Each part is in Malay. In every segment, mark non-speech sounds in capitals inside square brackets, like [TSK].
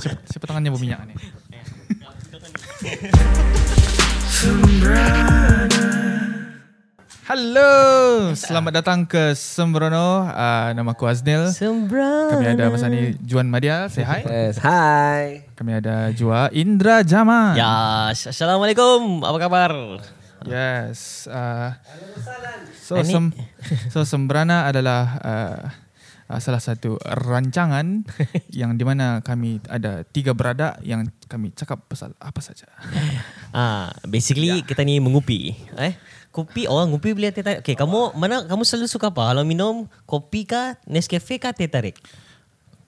siapa, siapa tangannya berminyak ni? Halo, selamat datang ke Sembrono. Uh, nama aku Aznil. Sembran. Kami ada masa ni Juan Madia, say hi. Yes, hi. Kami ada Jua Indra Jama. Ya, Assalamualaikum. Apa kabar? Yes. Uh, so, sem, so Sembrana adalah uh, uh, salah satu rancangan [LAUGHS] yang di mana kami ada tiga beradak yang kami cakap pasal apa saja. [LAUGHS] Ah, basically kita ni mengupi. Eh, kopi oh ngupi beli teh tarik. Okay, kamu mana kamu selalu suka apa? Kalau minum kopi kah, Nescafe kah, teh tarik?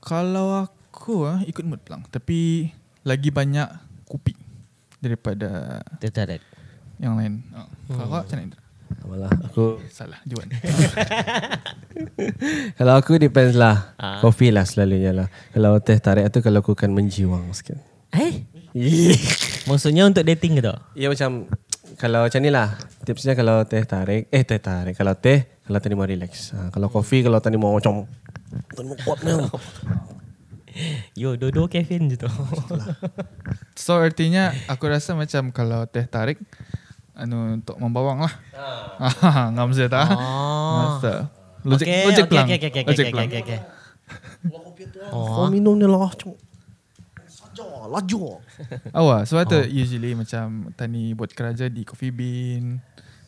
Kalau aku uh, ikut mood pelang, tapi lagi banyak kopi daripada Teh tarik. yang lain. Oh. Kalau kau macam mana? Malah aku Salah, Juan. [LAUGHS] kalau aku depends lah. Ah. Kopi lah selalunya lah. Kalau teh tarik tu kalau aku akan menjiwang sikit. Eh? [LAUGHS] Maksudnya untuk dating ke tak? Ya macam kalau macam ni lah. Tipsnya kalau teh tarik, eh teh tarik. Kalau teh, kalau tadi mau relax. Ha, kalau kopi, kalau tadi mau macam tadi mau kuat ni. [LAUGHS] Yo, dua-dua caffeine je tu. So artinya aku rasa macam kalau teh tarik anu untuk membawang lah. Ah, [LAUGHS] ngam saya tak? Oh. Masa. Logik Okay, logik okay, pelang. okay, okay, okay, okay, pelang. okay, okay. Oh, minum ni lah. Saja, laju. Awak sebab tu usually macam tani buat kerja di Coffee Bean,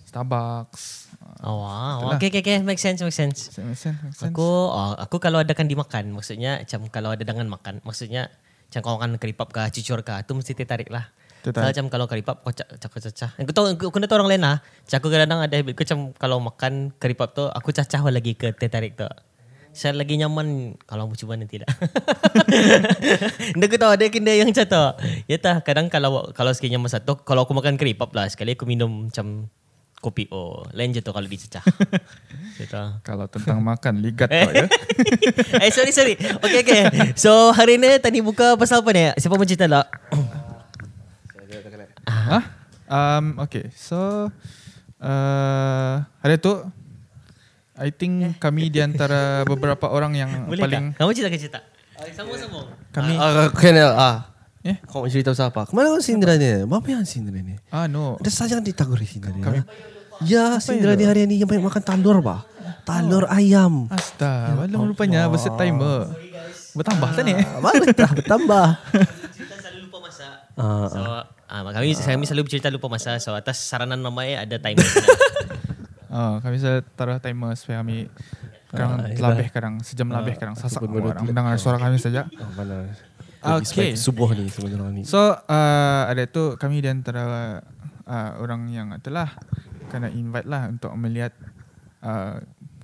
Starbucks. Oh, wow. Itulah. Okay, okay, okay. Make sense, make sense. Make sense, make sense. Aku oh, aku kalau adakan dimakan maksudnya macam kalau ada dengan makan maksudnya macam kau makan keripap kah cucur kah tu mesti teh tarik lah. So, tarik. macam kalau keripap kau cak cak cacah. Aku tahu aku kena tahu orang lain lah. Macam aku kadang ada habit aku macam kalau makan keripap tu aku cacah lagi ke teh tarik tu. Saya lagi nyaman kalau mau cuba nanti. [LAUGHS] Dia aku tahu ada kena yang tu. Ya tah kadang kalau kalau sekali nyaman satu kalau aku makan keripap lah sekali aku minum macam kopi oh lain je tu kalau dicacah. [LAUGHS] Ya tah. Kalau tentang makan ligat [LAUGHS] kau ya. eh sorry sorry. Okay okay. So hari ni tadi buka pasal apa ni? Siapa mau cerita lah? [COUGHS] Hah? Um, okay, so uh, hari tu I think kami di antara beberapa orang yang [LAUGHS] Boleh paling tak? Kamu cerita ke cerita? Sambung-sambung. kami Ah, aku kena ah. eh Kau cerita pasal apa? Kemana kau Sindra ni? Apa yang Sindra ni? ah no Ada saja yang ditaguri Sindra ni. Kami. Ya, Sindra ni hari ni yang banyak makan talur bah. Talur ayam. Asta, belum rupanya berset timer. Bertambah tadi. Ah, Baru dah bertambah. Cerita selalu lupa masak. Ah, So ah, kami kami selalu bercerita lupa masak. So atas saranan mama eh ada timer. Oh, [LAUGHS] kami bisa taruh timer supaya kami kadang Ah, lebih kadang sejam lebih kadang sasak orang mendengar suara kami saja. Oh, mana? Okay. Subuh ni sebenarnya ni. So uh, ada tu kami di antara uh, orang yang itulah kena invite lah untuk melihat uh,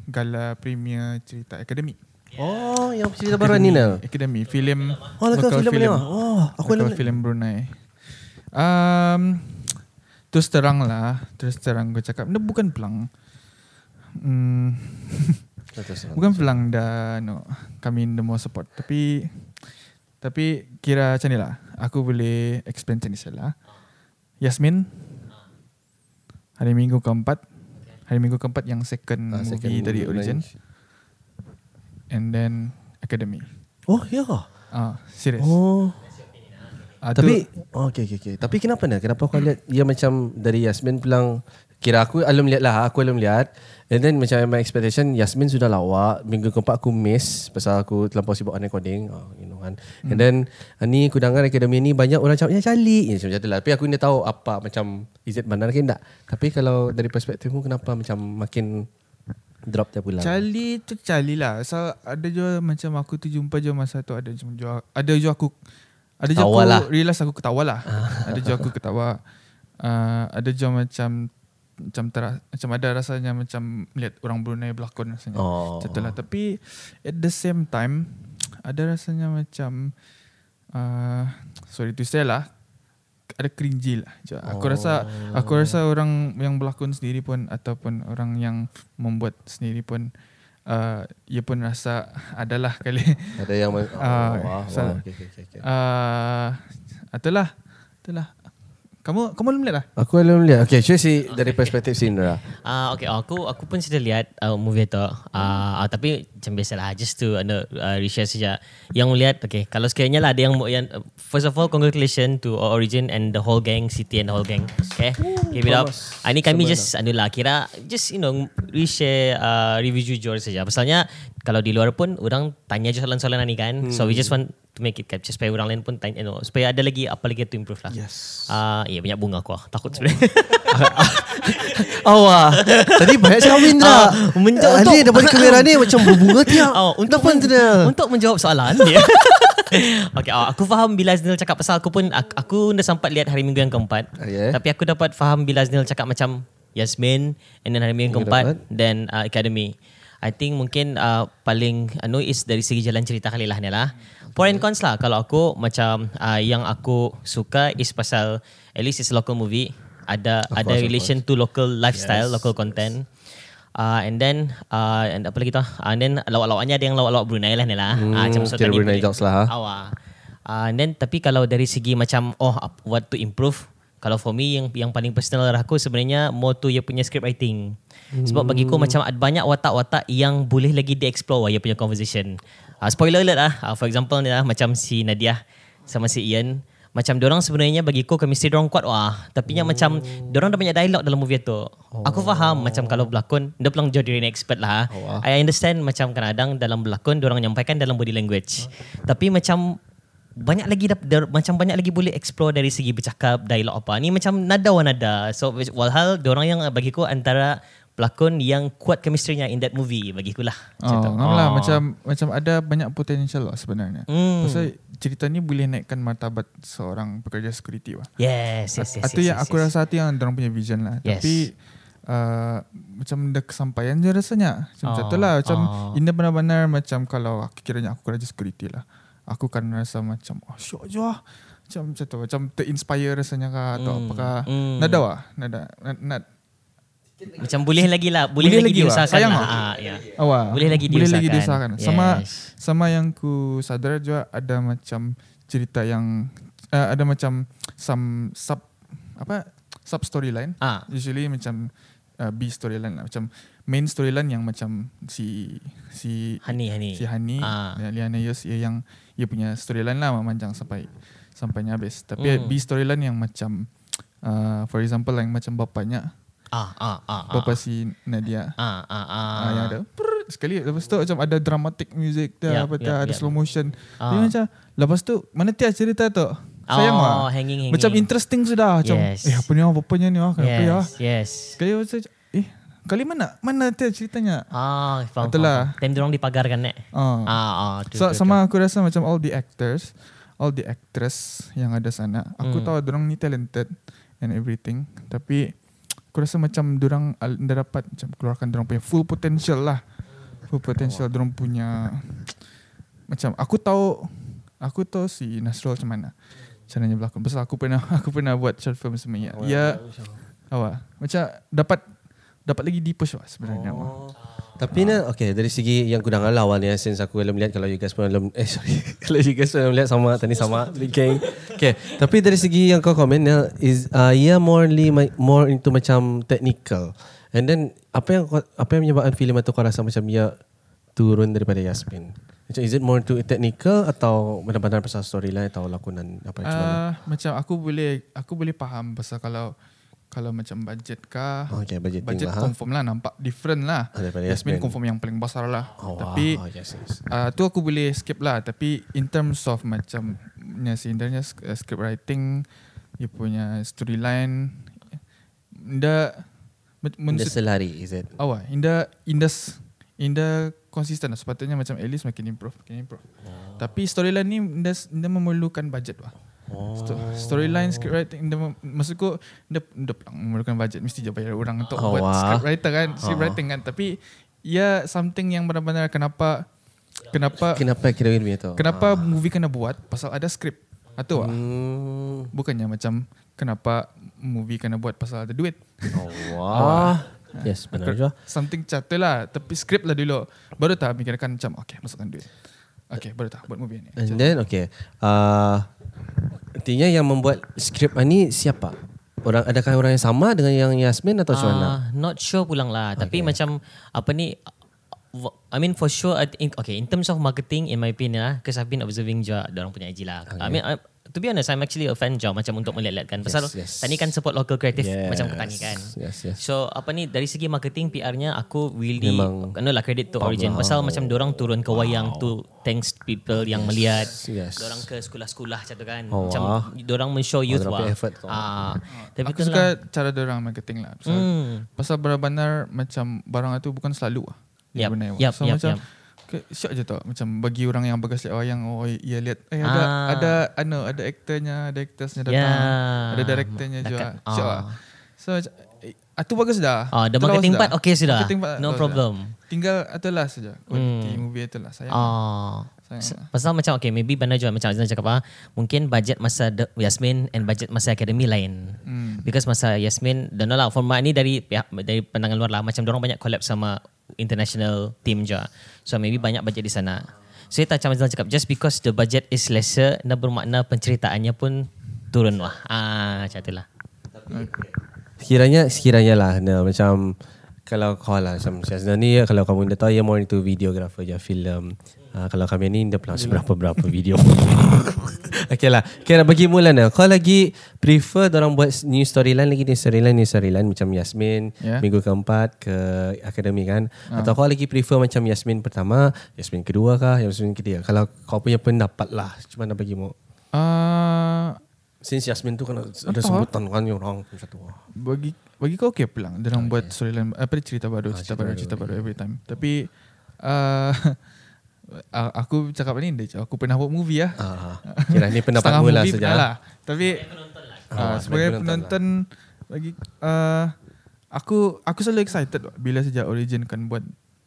gala premier cerita akademik. Oh, yang cerita baru ni Nel. Akademi filem Oh, lekau filem ni. Oh, aku belum. filem Brunei. Um, terus terang lah, terus terang gue cakap, ini bukan pelang. Hmm, bukan pelang dah no, kami the more support. Tapi tapi kira macam ni lah. Aku boleh explain macam ni salah. Yasmin hari minggu keempat hari minggu keempat yang second movie second dari movie Origin launch. and then Academy. Oh, ya. Ah, serius. Oh. Ah, tu- Tapi oh, okay, okay, okay. Tapi kenapa ni? Kenapa kau lihat dia macam dari Yasmin pulang kira aku alum lihat lah, aku alum lihat. And then macam my expectation Yasmin sudah lawak, minggu keempat aku miss pasal aku terlampau sibuk on recording. Oh, you know kan. And then uh, ni aku dengar akademi ni banyak orang cakap ya cali. Ya, macam tu lah. Tapi aku ni tahu apa macam is it benar ke tak. Tapi kalau dari perspektifmu kenapa macam makin drop dia pula? Cali tu cali lah. So ada juga macam aku tu jumpa je masa tu ada juga ada je aku ada je aku lah. realize aku ketawa lah. ada je aku ketawa. Uh, ada je macam macam tera, macam ada rasanya macam melihat orang Brunei berlakon rasanya. Oh. Macam tu lah. Tapi at the same time ada rasanya macam uh, sorry to say lah ada cringy lah. Aku rasa aku rasa orang yang berlakon sendiri pun ataupun orang yang membuat sendiri pun uh, ia pun rasa adalah kali Ada yang [LAUGHS] oh, Ah, wah, so- wah. Okay, okay, okay, okay. uh, itulah itulah Kamu kamu belum lihat lah? Aku belum lihat. Okay, cuba si dari perspektif si Indra. [LAUGHS] Ah okay, aku aku pun sudah lihat uh, movie tu. Ah uh, tapi macam biasalah just to uh, uh, reshare saja. Yang lihat okay, kalau sekiranya lah ada yang yang uh, first of all congratulations to Origin and the whole gang, City and the whole gang. Okay. Give it up. Ah, ini kami just anu lah kira just you know reshare uh, review jujur saja. Pasalnya kalau di luar pun orang tanya je soalan-soalan ni kan. Hmm. So we just want to make it capture supaya orang lain pun tanya you know, supaya ada lagi apa lagi to improve lah. Yes. Ah, uh, ya banyak bunga aku. ah. Takut sebenarnya. Awak. [LAUGHS] Tadi banyak cakap Indra. Ah, menjawab Ah, untuk- Ali dapat kamera ni macam berbunga tiap. [LAUGHS] Oh, untuk men- tidak? untuk menjawab soalan dia. [LAUGHS] okay, oh, aku faham bila Aznil cakap pasal aku pun aku, aku dah sempat lihat hari minggu yang keempat. Ah, yeah. Tapi aku dapat faham bila Aznil cakap macam Yasmin and then hari minggu yang keempat dan uh, Academy. I think mungkin uh, paling anu is dari segi jalan cerita kali lah ni lah. Pro and cons lah kalau aku macam uh, yang aku suka is pasal at least it's local movie ada Of ada course, relation to local lifestyle, local content. Uh, and then uh, and apa lagi tu? Uh, and then lawak-lawaknya ada yang lawak-lawak Brunei lah ni lah. Hmm, Ah, macam Sultan Brunei jokes lah, ha? Awak. Uh, and then tapi kalau dari segi macam oh what to improve kalau for me yang yang paling personal lah aku sebenarnya more to ia punya script writing. Sebab bagiku macam ada banyak watak-watak yang boleh lagi di-explore ia punya conversation. Uh, spoiler alert lah. Uh, for example ni lah macam si Nadia sama si Ian. Macam orang sebenarnya bagiku chemistry dorang kuat wah. Tapi yang macam orang dah banyak dialog dalam movie tu. Aku faham macam kalau berlakon, dia pelang jadi an expert lah. Oh, I understand macam kadang-kadang dalam berlakon orang nyampaikan dalam body language. Tapi macam banyak lagi dap- der, macam banyak lagi boleh explore dari segi bercakap dialog apa ni macam nada wa nada so walhal orang yang bagiku antara pelakon yang kuat chemistry-nya in that movie bagiku lah Oh, Macam tu. ngam lah Oh. macam macam ada banyak potential lah sebenarnya. Hmm. Pasal cerita ni boleh naikkan martabat seorang pekerja security lah. yes yes yes Itu yes, yang yes, aku yes. rasa itu yang orang punya vision lah. Yes. Tapi uh, macam dah kesampaian je rasanya. Macam Oh, oh, lah. Macam oh. Indah benar-benar macam kalau aku kiranya aku kerja security lah. Aku kan rasa macam oh syok je lah. Macam macam tu. Macam terinspire rasanya kah atau Hmm, apakah. hmm. Nada lah. Nada. Nad, nad, macam boleh lagi lah boleh, Boleh lagi, lagi lah. diusahakan Sayang lah lah. Ah, ya. Awak. Boleh lagi Boleh lagi diusahakan. diusahakan. Sama Yes. sama yang ku sadar juga ada macam cerita yang uh, ada macam some sub apa sub storyline. ah Usually macam uh, B storyline lah. Macam main storyline yang macam si si Hani Hani si Hani Ah. Liana Yus ia yang ia punya storyline lah memanjang sampai sampainya habis. Tapi Hmm. B storyline yang macam uh, for example yang macam bapaknya ah ah ah ah bapa si Nadia. ah ah ah Ah, yang ada sekali lepas tu macam ada dramatic music dia Yup, apa dah ada yup. slow motion. Ah. Dia macam lepas tu mana tiap cerita tu? Sayang Oh, lah. hanging, hanging. Macam interesting sudah macam Yes. eh apa ni ah bapanya ni ah kenapa ya? yes yes Sekali tu eh kali mana? Mana tiap ceritanya? ah faham Itulah. time dorang dipagarkan nek Ah. ah ah tu, So, tu, tu. sama aku rasa macam all the actors, all the actress yang ada sana. Aku Hmm. tahu orang ni talented and everything. Tapi aku rasa macam orang dah dapat macam keluarkan orang punya full potential lah. Full potential orang punya macam aku tahu aku tahu si Nasrul macam mana caranya berlakon. Pasal aku pernah [LAUGHS] aku pernah buat short film dia. Ya, awak macam dapat dapat lagi push lah sebenarnya. Oh. Tapi ni okay dari segi yang ku dah lawan ya since aku belum lihat kalau you guys pun belum eh sorry [LAUGHS] kalau you guys belum lihat sama tadi sama gang. Okay, tapi dari segi yang kau komen ya is uh, ia morely more into macam technical. And then apa yang apa yang menyebabkan filem itu kau rasa macam ia turun daripada Yasmin? Macam is it more to technical atau benar-benar pasal storyline atau lakonan apa macam mana? Uh, macam aku boleh aku boleh faham pasal kalau kalau macam budget kah Okay, budgeting budget lah, ha? confirm lah nampak different lah. Ah, daripada Yasmin Yasmin. confirm yang paling besar lah. Oh, tapi wow. yes, yes. uh, tu aku boleh skip lah tapi in terms of macam nya sebenarnya uh, script writing dia punya storyline inda men- The selari is it? awak inda inda s- inda konsisten lah. sepatutnya macam at least makin improve makin improve. Oh. Tapi storyline ni inda, inda memerlukan budget lah. Oh. Sto- storyline script writing dia maksudku dia dia pelang memerlukan budget mesti je bayar orang untuk Oh, buat wah. script writer kan script Oh. writing kan tapi ya something yang benar-benar kenapa kenapa Kenapa kira gini tu? kenapa movie kena buat pasal ada script atau ah Hmm. bukannya macam kenapa movie kena buat pasal ada duit Oh, [LAUGHS] wah. Yes, benar juga. something catul lah tapi script lah dulu baru tak mikirkan macam okay masukkan duit okay baru tak buat movie ni And then, okay. Uh, artinya yang membuat skrip ni siapa? orang adakah orang yang sama dengan yang Yasmin atau macam mana? Ah, not sure pulang lah. Tapi macam apa ni w- I mean for sure I think, okay in terms of marketing in my opinion lah because I've been observing juga orang punya IG lah. I mean I, to be honest I'm actually a fan juga macam untuk melihat kan pasal yes. tani kan support local creative Yes. macam petani kan. Yes, yes. So apa ni dari segi marketing PR-nya aku really Memang no lah credit to Origin pasal macam orang turun ke wayang tu thanks people yang melihat yes. orang ke sekolah-sekolah macam tu kan Oh, macam wah. orang men-show youth wah. punya effort tu. Ah, tapi Aku tu suka lah. cara orang marketing lah. Pasal, Hmm. pasal benar-benar macam barang itu bukan selalu lah. Guna, yap, so yap, macam yap. Ke, syok je tau. Macam bagi orang yang bagas lihat wayang, oh ya lihat eh ada Ah. ada ano ada aktornya, ada aktorsnya datang, Ya. ada directornya juga. Dekat- Syok ah. lah. So eh, itu bagus dah. Ah, Itu lawas marketing dah. part okay sudah. Marketing part No problem. dah. Tinggal itulah saja. Quality movie itulah sayang. Ah. Sayang lah. Pasal macam okay maybe bandar juga macam Azlan cakap ah mungkin budget masa de- Yasmin and budget masa akademi lain. Hmm. Because masa Yasmin dan lah format ni dari pihak dari pandangan luar lah macam orang banyak collab sama international team juga. So maybe banyak budget di sana. So kita macam Azlan cakap just because the budget is lesser dan bermakna penceritaannya pun turun lah. Ah macam itulah. Sekiranya sekiranya lah nah, macam kalau kau lah macam Syazna ni kalau kamu dah tahu dia more into videographer je film. Uh, kalau kami ni dia plus berapa-berapa video. [LAUGHS] okay lah. Okay lah bagi mula nah. Kau lagi prefer orang buat new storyline lagi new storyline new storyline macam Yasmin Yeah. minggu keempat ke akademi kan. Atau kau lagi prefer macam Yasmin pertama, Yasmin kedua kah, Yasmin ketiga. Kalau kau punya pendapat lah. Cuma nak bagi mu. Ah, Since Yasmin tu kan ada sebutan kan orang macam tu. bagi bagi kau okay pulang dia orang Okay. buat storyline apa cerita baru Ah, cerita cerita baru baru, cerita baru every time tapi uh, [LAUGHS] aku cakap ni dia aku pernah buat movie lah Ah, kira ni pendapat Setengah mula saja. pernah lah tapi Ah, uh, sebagai penonton bagi uh, aku aku selalu excited wak bila sejak Origin kan buat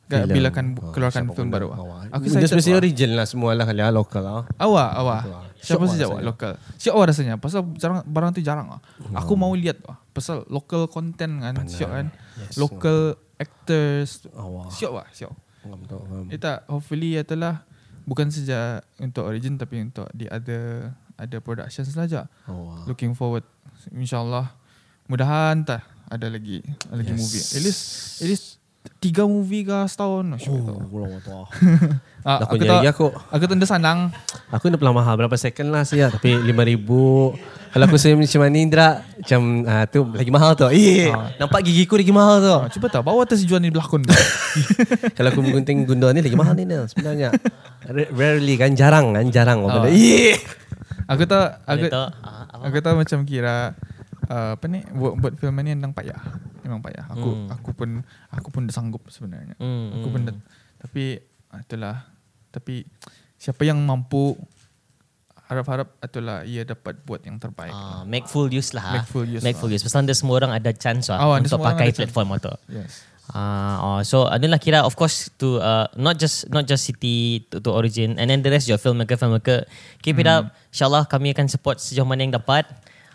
kan, Film. bila kan Oh, keluarkan siapa film baru awak. aku excited mesti origin lah semua lah kali lah lokal lah. Awak, awak. Lah. Siapa lah saja awak lokal. Syok awak rasanya. Pasal jarang, barang tu jarang lah. Aku mau lihat lah. Pasal local content kan. Syok kan. Yes. Local actors. Awak. Syok lah, syok. Faham tak? Faham. Itu hopefully itulah bukan saja untuk origin tapi untuk di other ada productions lah je. Awak. Looking forward. InsyaAllah. Mudahan tak ada lagi ada lagi Yes. movie. At least at least tiga movie ke setahun. Oh, tu. belum tahu. Ah, aku tahu aku. aku tu dah sanang. Aku dah pelah mahal berapa second lah saya tapi 5000 kalau aku saya macam mana Indra macam ah, tu lagi mahal tu. Eh, nampak gigiku lagi mahal tu. Ah, cuba tak bawa atas jual ni berlakon. [LAUGHS] kalau aku menggunting gunda ni lagi mahal ni Nel sebenarnya. Ra- Rarely kan jarang kan jarang Oh. oh. Aku tahu aku Aku tahu ah, aku macam kira uh, apa ni buat buat film ni memang payah. Memang payah. Aku Hmm. aku pun aku pun dah sanggup sebenarnya. Hmm, Aku pun dah, tapi ah, itulah. Tapi siapa yang mampu harap-harap itulah ia dapat buat yang terbaik. Ah, make full use lah. Make full use Make lah. full use. Pasal ada semua orang ada chance lah Oh, ada untuk pakai ada platform itu. Yes. Ah, oh, so adalah kira of course to uh, not just not just City to, to Origin and then the rest your filmmaker filmmaker keep it Hmm. up. Insyaallah kami akan support sejauh mana yang dapat.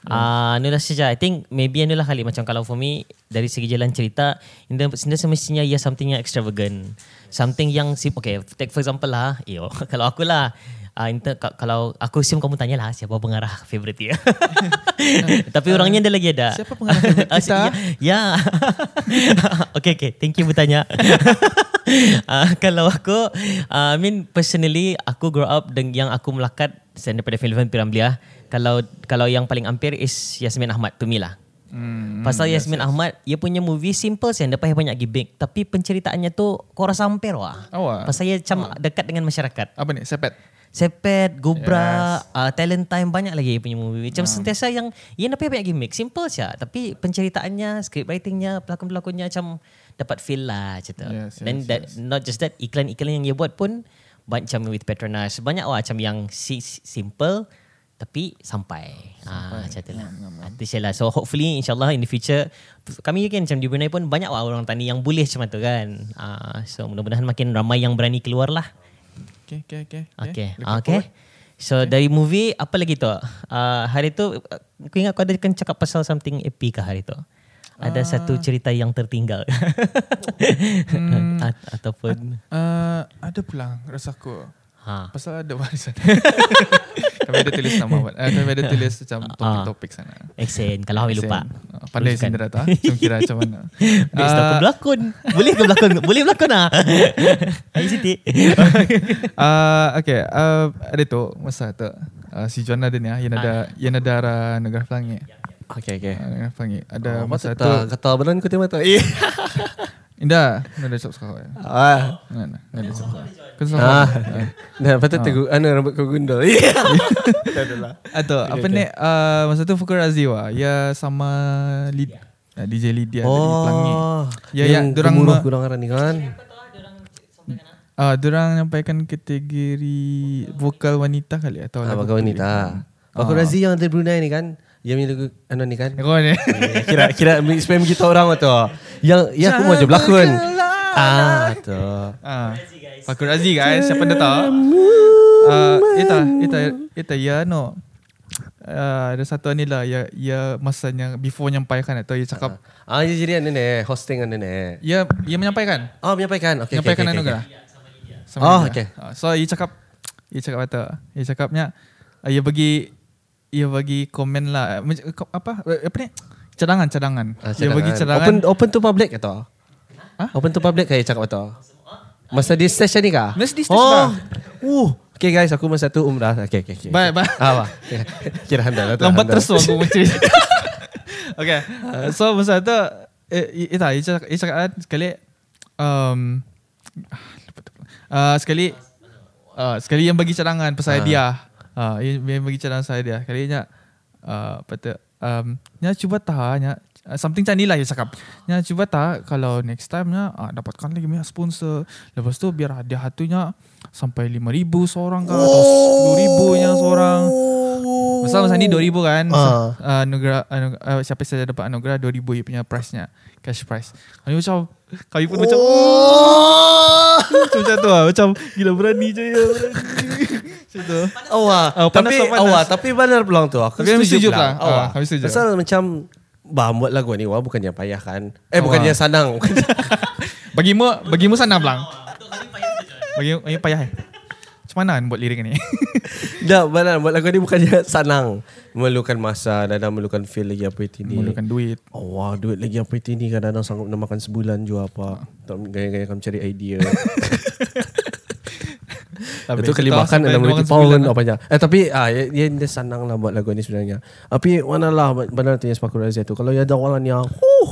Ah, uh, inilah saja. I think maybe inilah kali macam kalau for me dari segi jalan cerita, ini ini semestinya ia something yang extravagant. Something yang sim okay, take for example lah. [LAUGHS] Yo, kalau aku lah Uh, inter, ka- kalau aku assume kamu tanya lah siapa pengarah favorite dia. [LAUGHS] Tapi orangnya ada lagi ada. Siapa pengarah favourite [LAUGHS] Ah, kita? ya, Ya. okay, okay. Thank you bertanya. uh, kalau aku, uh, I mean personally, aku grow up dengan yang aku melakat selain daripada film-film Piramlia. Kalau kalau yang paling hampir is Yasmin Ahmad to me lah. Hmm. Pasal Yasmin Ahmad, dia punya movie simple sih, dia payah banyak gimmick. Tapi penceritaannya tu kau rasa hampir wah. Awak. Pasal dia macam dekat dengan masyarakat. Apa ni? Sepet. Sepet, Gubra, Yes. uh, Talent Time banyak lagi dia punya movie. Macam sentiasa yang ia dapat banyak gimmick. Simple saja tapi penceritaannya, script writingnya, pelakon-pelakonnya macam dapat feel lah macam tu. Yes, Then yes, that, not just that iklan-iklan yang dia buat pun macam with Petronas. Banyak lah macam yang si, simple tapi sampai. Ah, macam tu lah. Ah, je lah. So hopefully insyaAllah in the future kami yakin macam di Brunei pun banyak lah orang tani yang boleh macam tu kan. Ah, so mudah-mudahan makin ramai yang berani keluar lah. Okay, okay, okay. Okay. Okay. forward. So okay. dari movie apa lagi tu? Uh, hari tu uh, aku ingat kau ada kan cakap pasal something epic ke hari tu. Ada Ah. satu cerita yang tertinggal. Hmm. [LAUGHS] A- ataupun Uh, ada pula rasaku. ha. Pasal ada warisan. [LAUGHS] kami ada tulis nama uh, kami ada tulis macam topik-topik sana. Accent Kalau Hawi lupa. Uh, pandai sendiri tak? Cuma kira macam mana? [LAUGHS] Best aku berlakon. Boleh ke berlakon? Boleh berlakon lah Ayo Siti uh, Okay. Uh, Ada tu Masa tu. Uh, Si Juana ada ni ah, Yang ada Yang ada arah Negara Pelangi. Okay, okay. uh, Negara Pelangi. Ada Oh, masa tu kata benar kau tengok tu. [LAUGHS] Indah Indah ada cakap sekarang Ah. Nah, nah, cakap Kau tahu Ah. Ah. Dah patut tengok anu rambut kau gundul. [LAUGHS] Tak adalah. Atau apa ni uh, Masa tu Fukur Aziwa Ya sama Lid, uh, DJ Lydia dari Pelangi Ya, ya, yang dorang gemuruh ma- kurang arah ni kan. Ah, uh, Diorang nyampaikan kategori Vokal wanita kali Atau Ah, bagai wanita. Aku Razi yang dari Brunei ni kan. Yang punya lagu anu ni kan. Kau ni Eh, kira kira spam kita orang tu. Yang yang aku mau je berlakon. Ah, tu. Ah, Fakur Razi guys, siapa dah tahu? Ah, ita, ita, ita ya no. Uh, ada satu ni lah ya ya masanya before nyampaikan atau ya cakap Ah, dia jadi anu ni, hosting anu ni. ya ya menyampaikan Oh, menyampaikan. Okey, menyampaikan okey, anugerah. okey. Sama Oh, okey. Ah, so ia cakap ia cakap apa? Ia cakapnya uh, ia bagi ia bagi komen lah Macam- apa apa ni? Cadangan cadangan. Ah, Ia bagi cadangan. Open open to public atau? Hah? Open to public kaya cakap atau? Masa di stage ni kah? Masa di stage oh. lah. Uh. Okay guys, aku masa tu umrah. Okay, okay, okay. Baik. Ah, apa? Kira handal lah. Lambat terus aku macam [LAUGHS] Okay uh, So masa tu eh, Itu cakap, ia cakap sekali um, ah, uh, Sekali uh, Sekali yang bagi cadangan Pasal Ah. hadiah uh, Yang bagi cadangan pasal hadiah Sekali nya uh, Apa tu um, Nya cuba tak nya uh, Something macam ni lah dia cakap. Nya cuba tak Kalau next time nya uh, Dapatkan lagi banyak sponsor. Lepas tu biar hadiah satunya Sampai 5,000 seorang ke Atau 10,000 nya seorang. Masa masa ni 2000 kan? Ah. uh. anugerah anu, uh, siapa saja dapat anugerah 2000 ia punya price nya cash prize. Kami macam kami pun macam Oh. [LAUGHS] macam tu lah macam gila berani je ya. berani. [LAUGHS] Macam tu. Awak. Oh, tapi awak, tapi benar peluang tu. Aku Tapi kami setuju lah. pelang. Awak. Ah, kami setuju. Pasal macam Bah, buat lagu ni wah bukannya payah kan? Eh Awak. bukannya sanang. [LAUGHS] Bagimu bagimu sana belang. Bagi bagi payah eh. Macam mana buat lirik ni? [LAUGHS] Dah, benar buat lagu ni bukannya sanang. Memerlukan masa dan memerlukan feel lagi apa itu ni. Memerlukan duit. Oh, wah, duit lagi apa itu ni kadang-kadang sanggup nak makan sebulan juga apa. Tak gaya-gaya kamu cari idea. [LAUGHS] Habis Itu kali makan ribu sebulan pound lah. apa aja. Eh tapi ah ya, ya dia senang lah buat lagu ni sebenarnya. Tapi mana lah benar tu yang Spaku Razia tu. Kalau ya ada orang yang huh,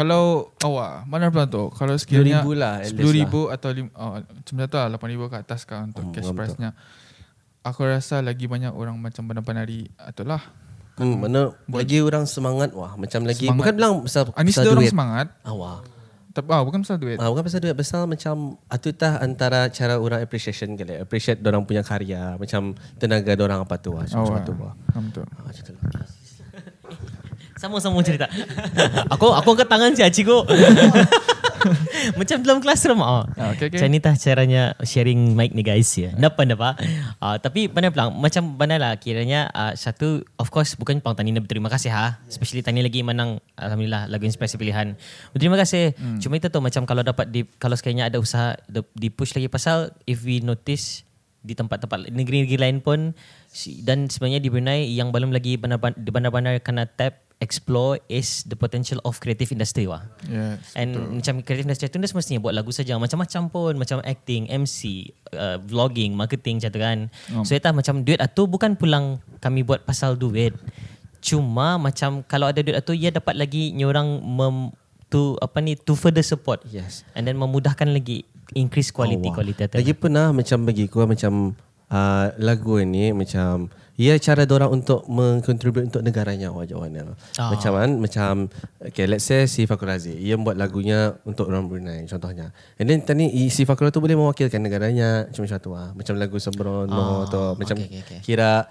Kalau awak mana pelan tu? Kalau sekiranya 10,000 lah, at least 10,000 atau lim, oh, macam tu lah 8,000 ke atas kan untuk Hmm, cash price nya. Aku rasa lagi banyak orang macam benar-benari atau lah. hmm, mana lagi orang semangat wah macam lagi Semangat. bukan bilang pasal, Ah, pasal orang duit. semangat. Ah, wah. Tapi ah, bukan pasal duit. Ah, bukan pasal duit pasal macam itu tah antara cara orang appreciation kali appreciate orang punya karya macam tenaga orang apa tu macam Oh, tu ah. Ah, betul. Ah, macam tu lah. Sama-sama cerita. [LAUGHS] aku aku angkat tangan si Aciko. [LAUGHS] Macam dalam classroom ah. Ah, okay, okay. Macam ni tah caranya sharing mic ni guys ya. Dapat dapat. Ah tapi pandai pelang macam mana lah kiranya ah, satu of course bukan pang Tani berterima kasih ha. Especially Tani lagi menang alhamdulillah lagu inspirasi pilihan. Berterima kasih. Hmm. Cuma itu tu macam kalau dapat di kalau sekiranya ada usaha di, push lagi pasal if we notice di tempat-tempat negeri-negeri lain pun dan sebenarnya di Brunei yang belum lagi benar-benar di bandar-bandar kena tap explore is the potential of creative industry wah. Yes. And betul. macam creative industry tu dia semestinya buat lagu saja macam-macam pun macam acting, MC, uh, vlogging, marketing macam tu kan. Um. So itu macam duit tu bukan pulang kami buat pasal duit. Cuma macam kalau ada duit tu ia dapat lagi nyorang mem, to apa ni to further support. Yes. And then memudahkan lagi increase quality Oh, quality. Lagi pernah macam bagi aku macam uh, lagu ni macam ia cara orang untuk mengkontribut untuk negaranya wajah warna. Ah. Macam kan macam okay let's say si Fakur Razi ia buat lagunya untuk orang Brunei contohnya. And then tadi si Fakur tu boleh mewakilkan negaranya macam macam tu ah. Macam lagu Sembrono Ah, tu macam okay, okay, okay. kira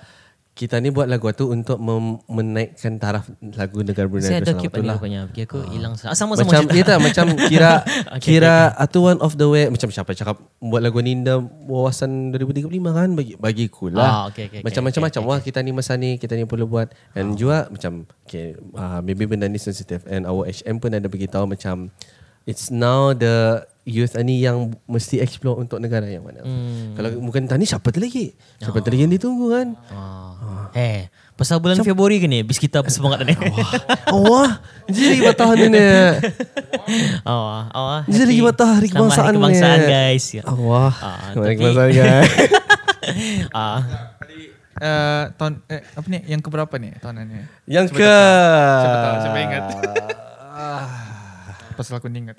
kita ni buat lagu tu untuk mem- menaikkan taraf lagu negara Brunei Saya tu ada keep ni lah. rupanya. Fikir aku hilang. Ah, sama-sama Macam cerita. kita macam [LAUGHS] kira Okay, kira okay, one of the way macam siapa cakap buat lagu Ninda wawasan 2035 kan bagi bagiku lah. Ah, okay, okay, macam okay, macam okay, macam wah kita ni masa ni kita ni perlu buat and juga macam okay uh, maybe benda ni sensitive and our HM pun ada beritahu macam it's now the youth ni yang mesti explore untuk negara yang mana. Hmm. Kalau bukan tani siapa tu lagi? Siapa tu lagi yang ditunggu kan? Ah. Eh, pasal bulan Februari ke ni? Bis kita bersemangat ni. [LAUGHS] Allah, jadi batah ni ni. Oh, oh, Jadi batah hari Selamat kebangsaan hari kebangsaan ni. guys. Allah. Ah, Hari kebangsaan guys. Ah, Uh, [LAUGHS] tahun eh, apa ni yang keberapa ni tahunan ni? Yang Siapa ke Siapa tahu, siapa ingat? [LAUGHS] Pasal aku ni ingat.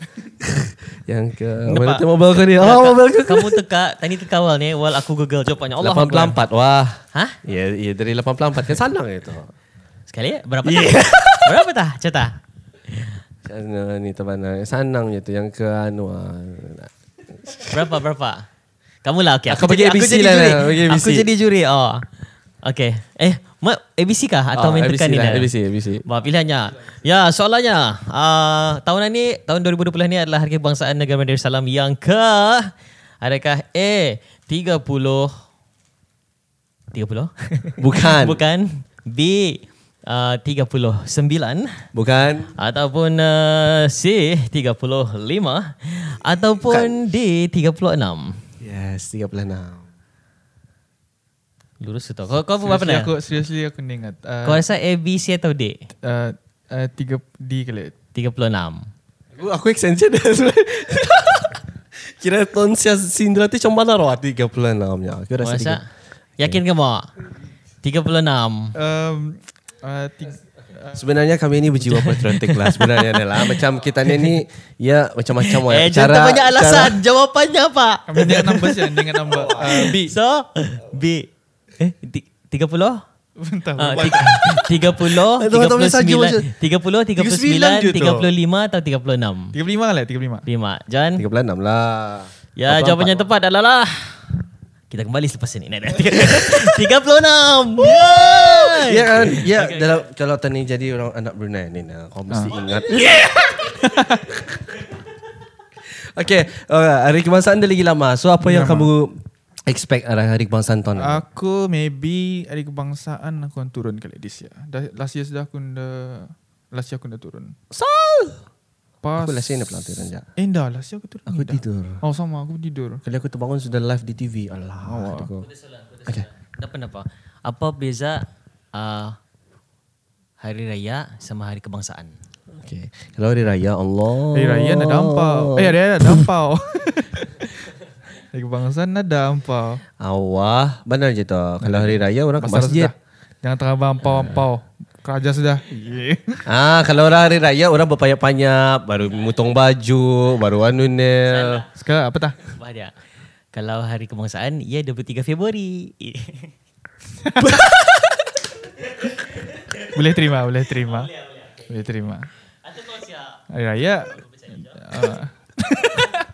[LAUGHS] Yang ke Nampak? Mana tu mobile kau ni? Oh, mobile kau. kamu teka, tadi teka awal ni, while aku google jawapannya. Allah 84 wah. Hah? Ya, ya dari 84 kan senang itu. Sekali berapa tah? Berapa tah? Cerita. Sana ni teman Sanang je tu yang ke anu ah. Berapa berapa? Kamu lah okay. Aku bagi jadi, ABC aku jadi lah, juri. ABC. Aku jadi juri. Oh. Okay. Eh, ABC kah atau Ah, main ABC tekan ni? lah, dah? ABC, ABC. Bah, pilihannya. Ya, soalannya. Uh, tahunan ni, tahun 2020 ni adalah Hari Kebangsaan Negara Madinah Salam yang ke... Adakah A, 30... 30? Bukan. [LAUGHS] Bukan. B, uh, 39. Bukan. Ataupun uh, C, 35. Ataupun D, 36. Yes, 36. Lurus tu. Kau, kau apa Seriously nak? aku seriously aku ni ingat. Uh, Kau rasa A, B, C atau D? uh, uh, tiga D kali. 36. Aku, aku extension dah sebenarnya. [LAUGHS] Kira sia Sindra tu macam mana roh 36 nya. Aku rasa Masa? tiga. Yakin ke mau? 36. Um, uh, tiga, Sebenarnya kami ni berjiwa [LAUGHS] patriotik lah sebenarnya adalah macam kita ni ni ya macam-macam lah. Eh, jangan banyak alasan. Jawapannya apa? kami dengan number siya, dengan number. Uh, B. So, B. Eh, ti- 30? Entah. Ah, tiga- 30, Aduh, tak boleh saja 39, 30, 39 je 39, tu. 35 atau 36? 35 lah, 35. 5. John? 36 lah. Ya, 44. jawapannya tepat adalah kita kembali selepas ini. Nah, nah, [LAUGHS] 36. Yay! Ya kan? Ya, dalam kalau tani jadi orang anak Brunei ni nah, kau mesti ingat. [LAUGHS] Okay, uh, hari kebangsaan dah lagi lama. So apa yang kamu expect arah hari kebangsaan tahun ni? Aku maybe hari kebangsaan aku akan turun kali this year. Dah, last year sudah aku dah last year aku dah turun. Sal. Pas Aku last year nak pelatihan je. Eh dah last year aku turun. Aku dah. tidur. Oh sama aku tidur. Kali aku terbangun sudah live di TV. Allah. Oh, aku. Okay. Kenapa kenapa? Apa beza uh, hari raya sama hari kebangsaan? Okay. Kalau hari raya Allah. Hari raya nak dampau. Eh hari raya nak dampau. [LAUGHS] hari kebangsaan nak dampau. Awah, benar je tu. Kalau hari raya orang ke Pasal masjid. Sudah. Jangan tengah bampau-ampau. Keraja sudah. Yeah. Ah, kalau orang hari raya orang berpayap-payap, baru mutong baju, baru anu nil. Sekarang apa tah? Bahagia. Kalau hari kebangsaan, ia 23 Februari. [LAUGHS] Boleh terima, boleh terima. Boleh terima. Hari raya. Uh, [LAUGHS]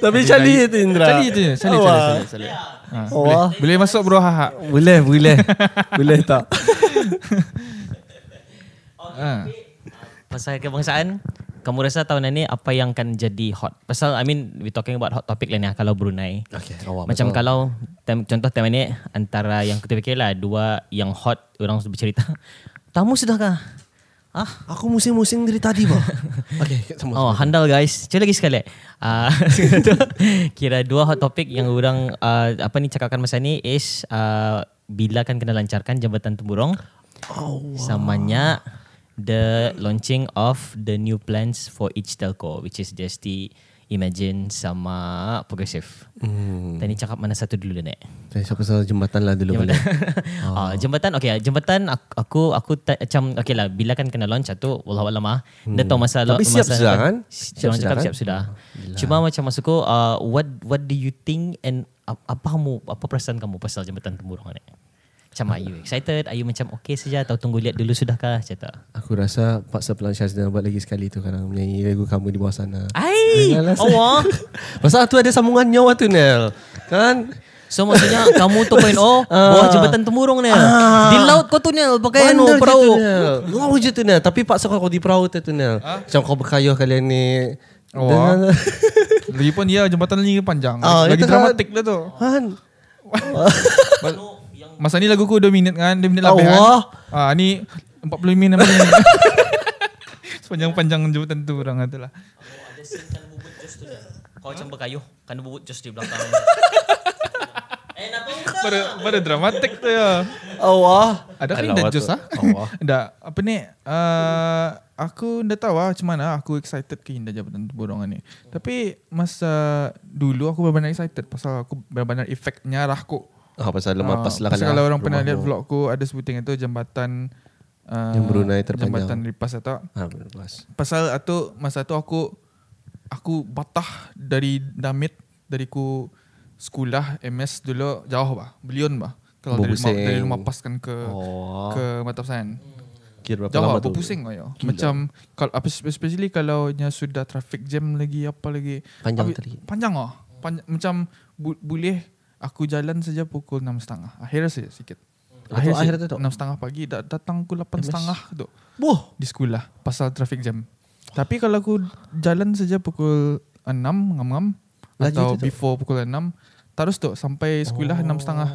Tapi cali itu Indra. Cali itu je. Cali, cali, cali. cali. Ha, boleh, Wah. boleh masuk bro haha. [LAUGHS] Boleh, boleh. [LAUGHS] boleh tak? [LAUGHS] Ha. Pasal kebangsaan, kamu rasa tahun ini apa yang akan jadi hot? Pasal I mean we talking about hot topic lah ni ah, kalau Brunei. Okay, awak. Macam kalau tem, contoh tema ni antara yang kita fikir lah dua yang hot orang bercerita. Tamu sudahkah? Ah, Aku musing-musing dari tadi, bah. [LAUGHS] okay, sama. Oh, handal guys. Cuba lagi sekali. Uh, [LAUGHS] kira dua hot topic yang orang uh, apa ni cakapkan masa ni is uh, bila kan kena lancarkan jambatan temburong. Oh, Samanya the launching of the new plans for each telco which is DST, Imagine sama Progressive. Hmm. Tadi cakap mana satu dulu ni? Saya siapa pasal jembatan lah dulu boleh. oh. jembatan okey [LAUGHS] jembatan aku aku, aku ta, macam okey lah bila kan kena launch satu wallahu alam ah dia tahu masa Hmm. Tapi siap masa, sudah kan? siap Siap sudah sudah kan? siap sudah cuma macam masukku uh, what what do you think and ap- apa kamu apa perasaan kamu pasal jembatan temburong ni macam are you excited? Are you macam okay saja atau tunggu lihat dulu sudahkah? Cerita Aku rasa Paksa Pelan Syazna buat lagi sekali tu Kadang menyanyi lagu kamu di bawah sana. Ai! Allah. [LAUGHS] Pasal tu ada sambungan nyawa tu Nel. Kan? So maksudnya kamu tu point oh [LAUGHS] bawah jembatan temburong ni. Di laut kau tu ni pakai anu perahu. Lawa je tu Nel. Tapi paksa kau di perahu tu tu Nel. Macam kau berkayuh kalian ni. Oh, Dengan- Lagipun dia jembatan lagi panjang. Ah, lagi kan- dramatik lah tu. Han [LAUGHS] Masa ni lagu ku 2 minit kan, 2 minit lebih Allah. kan. Ah ni 40 minit 60 minit. [LAUGHS] Sepanjang-panjang jembatan tu orang tu lah. Kau macam berkayuh. Kan bubut just di belakang. [LAUGHS] eh, Pada pada dramatik tu ya. Allah. Ada kan dah jus ah? Allah. [LAUGHS] Dah apa ni? Uh, aku dah tahu lah macam mana aku excited ke Indah Jabatan Temburong ni. Tapi masa dulu aku benar-benar excited pasal aku benar-benar efeknya lah aku. Ah, pasal lemak Ah, pas lah pasal kalau orang pernah lihat vlog aku ada sebuting itu jambatan uh, Yang Brunei terpanjang. Jambatan lipas atau Ah, lepas. pasal itu masa tu aku aku batah dari damit dari ku sekolah MS dulu jauh bah belion bah kalau dari rumah, dari rumah pas kan ke Oh. ke mata pesanan Kira berapa jauh lama tu? berpusing ayo macam kalau apa especially kalau nya sudah traffic jam lagi apa lagi Panjang tadi. panjang ah panjang, macam bu, boleh aku jalan saja pukul enam setengah akhir saja sikit Akhir- akhir tu, Dok? enam setengah pagi da- datang aku lapan setengah tu Wah. di sekolah pasal traffic jam. Tapi kalau aku jalan saja pukul 6 ngam-ngam Laju atau tu, tu. before pukul 6 terus tu sampai sekolah enam setengah.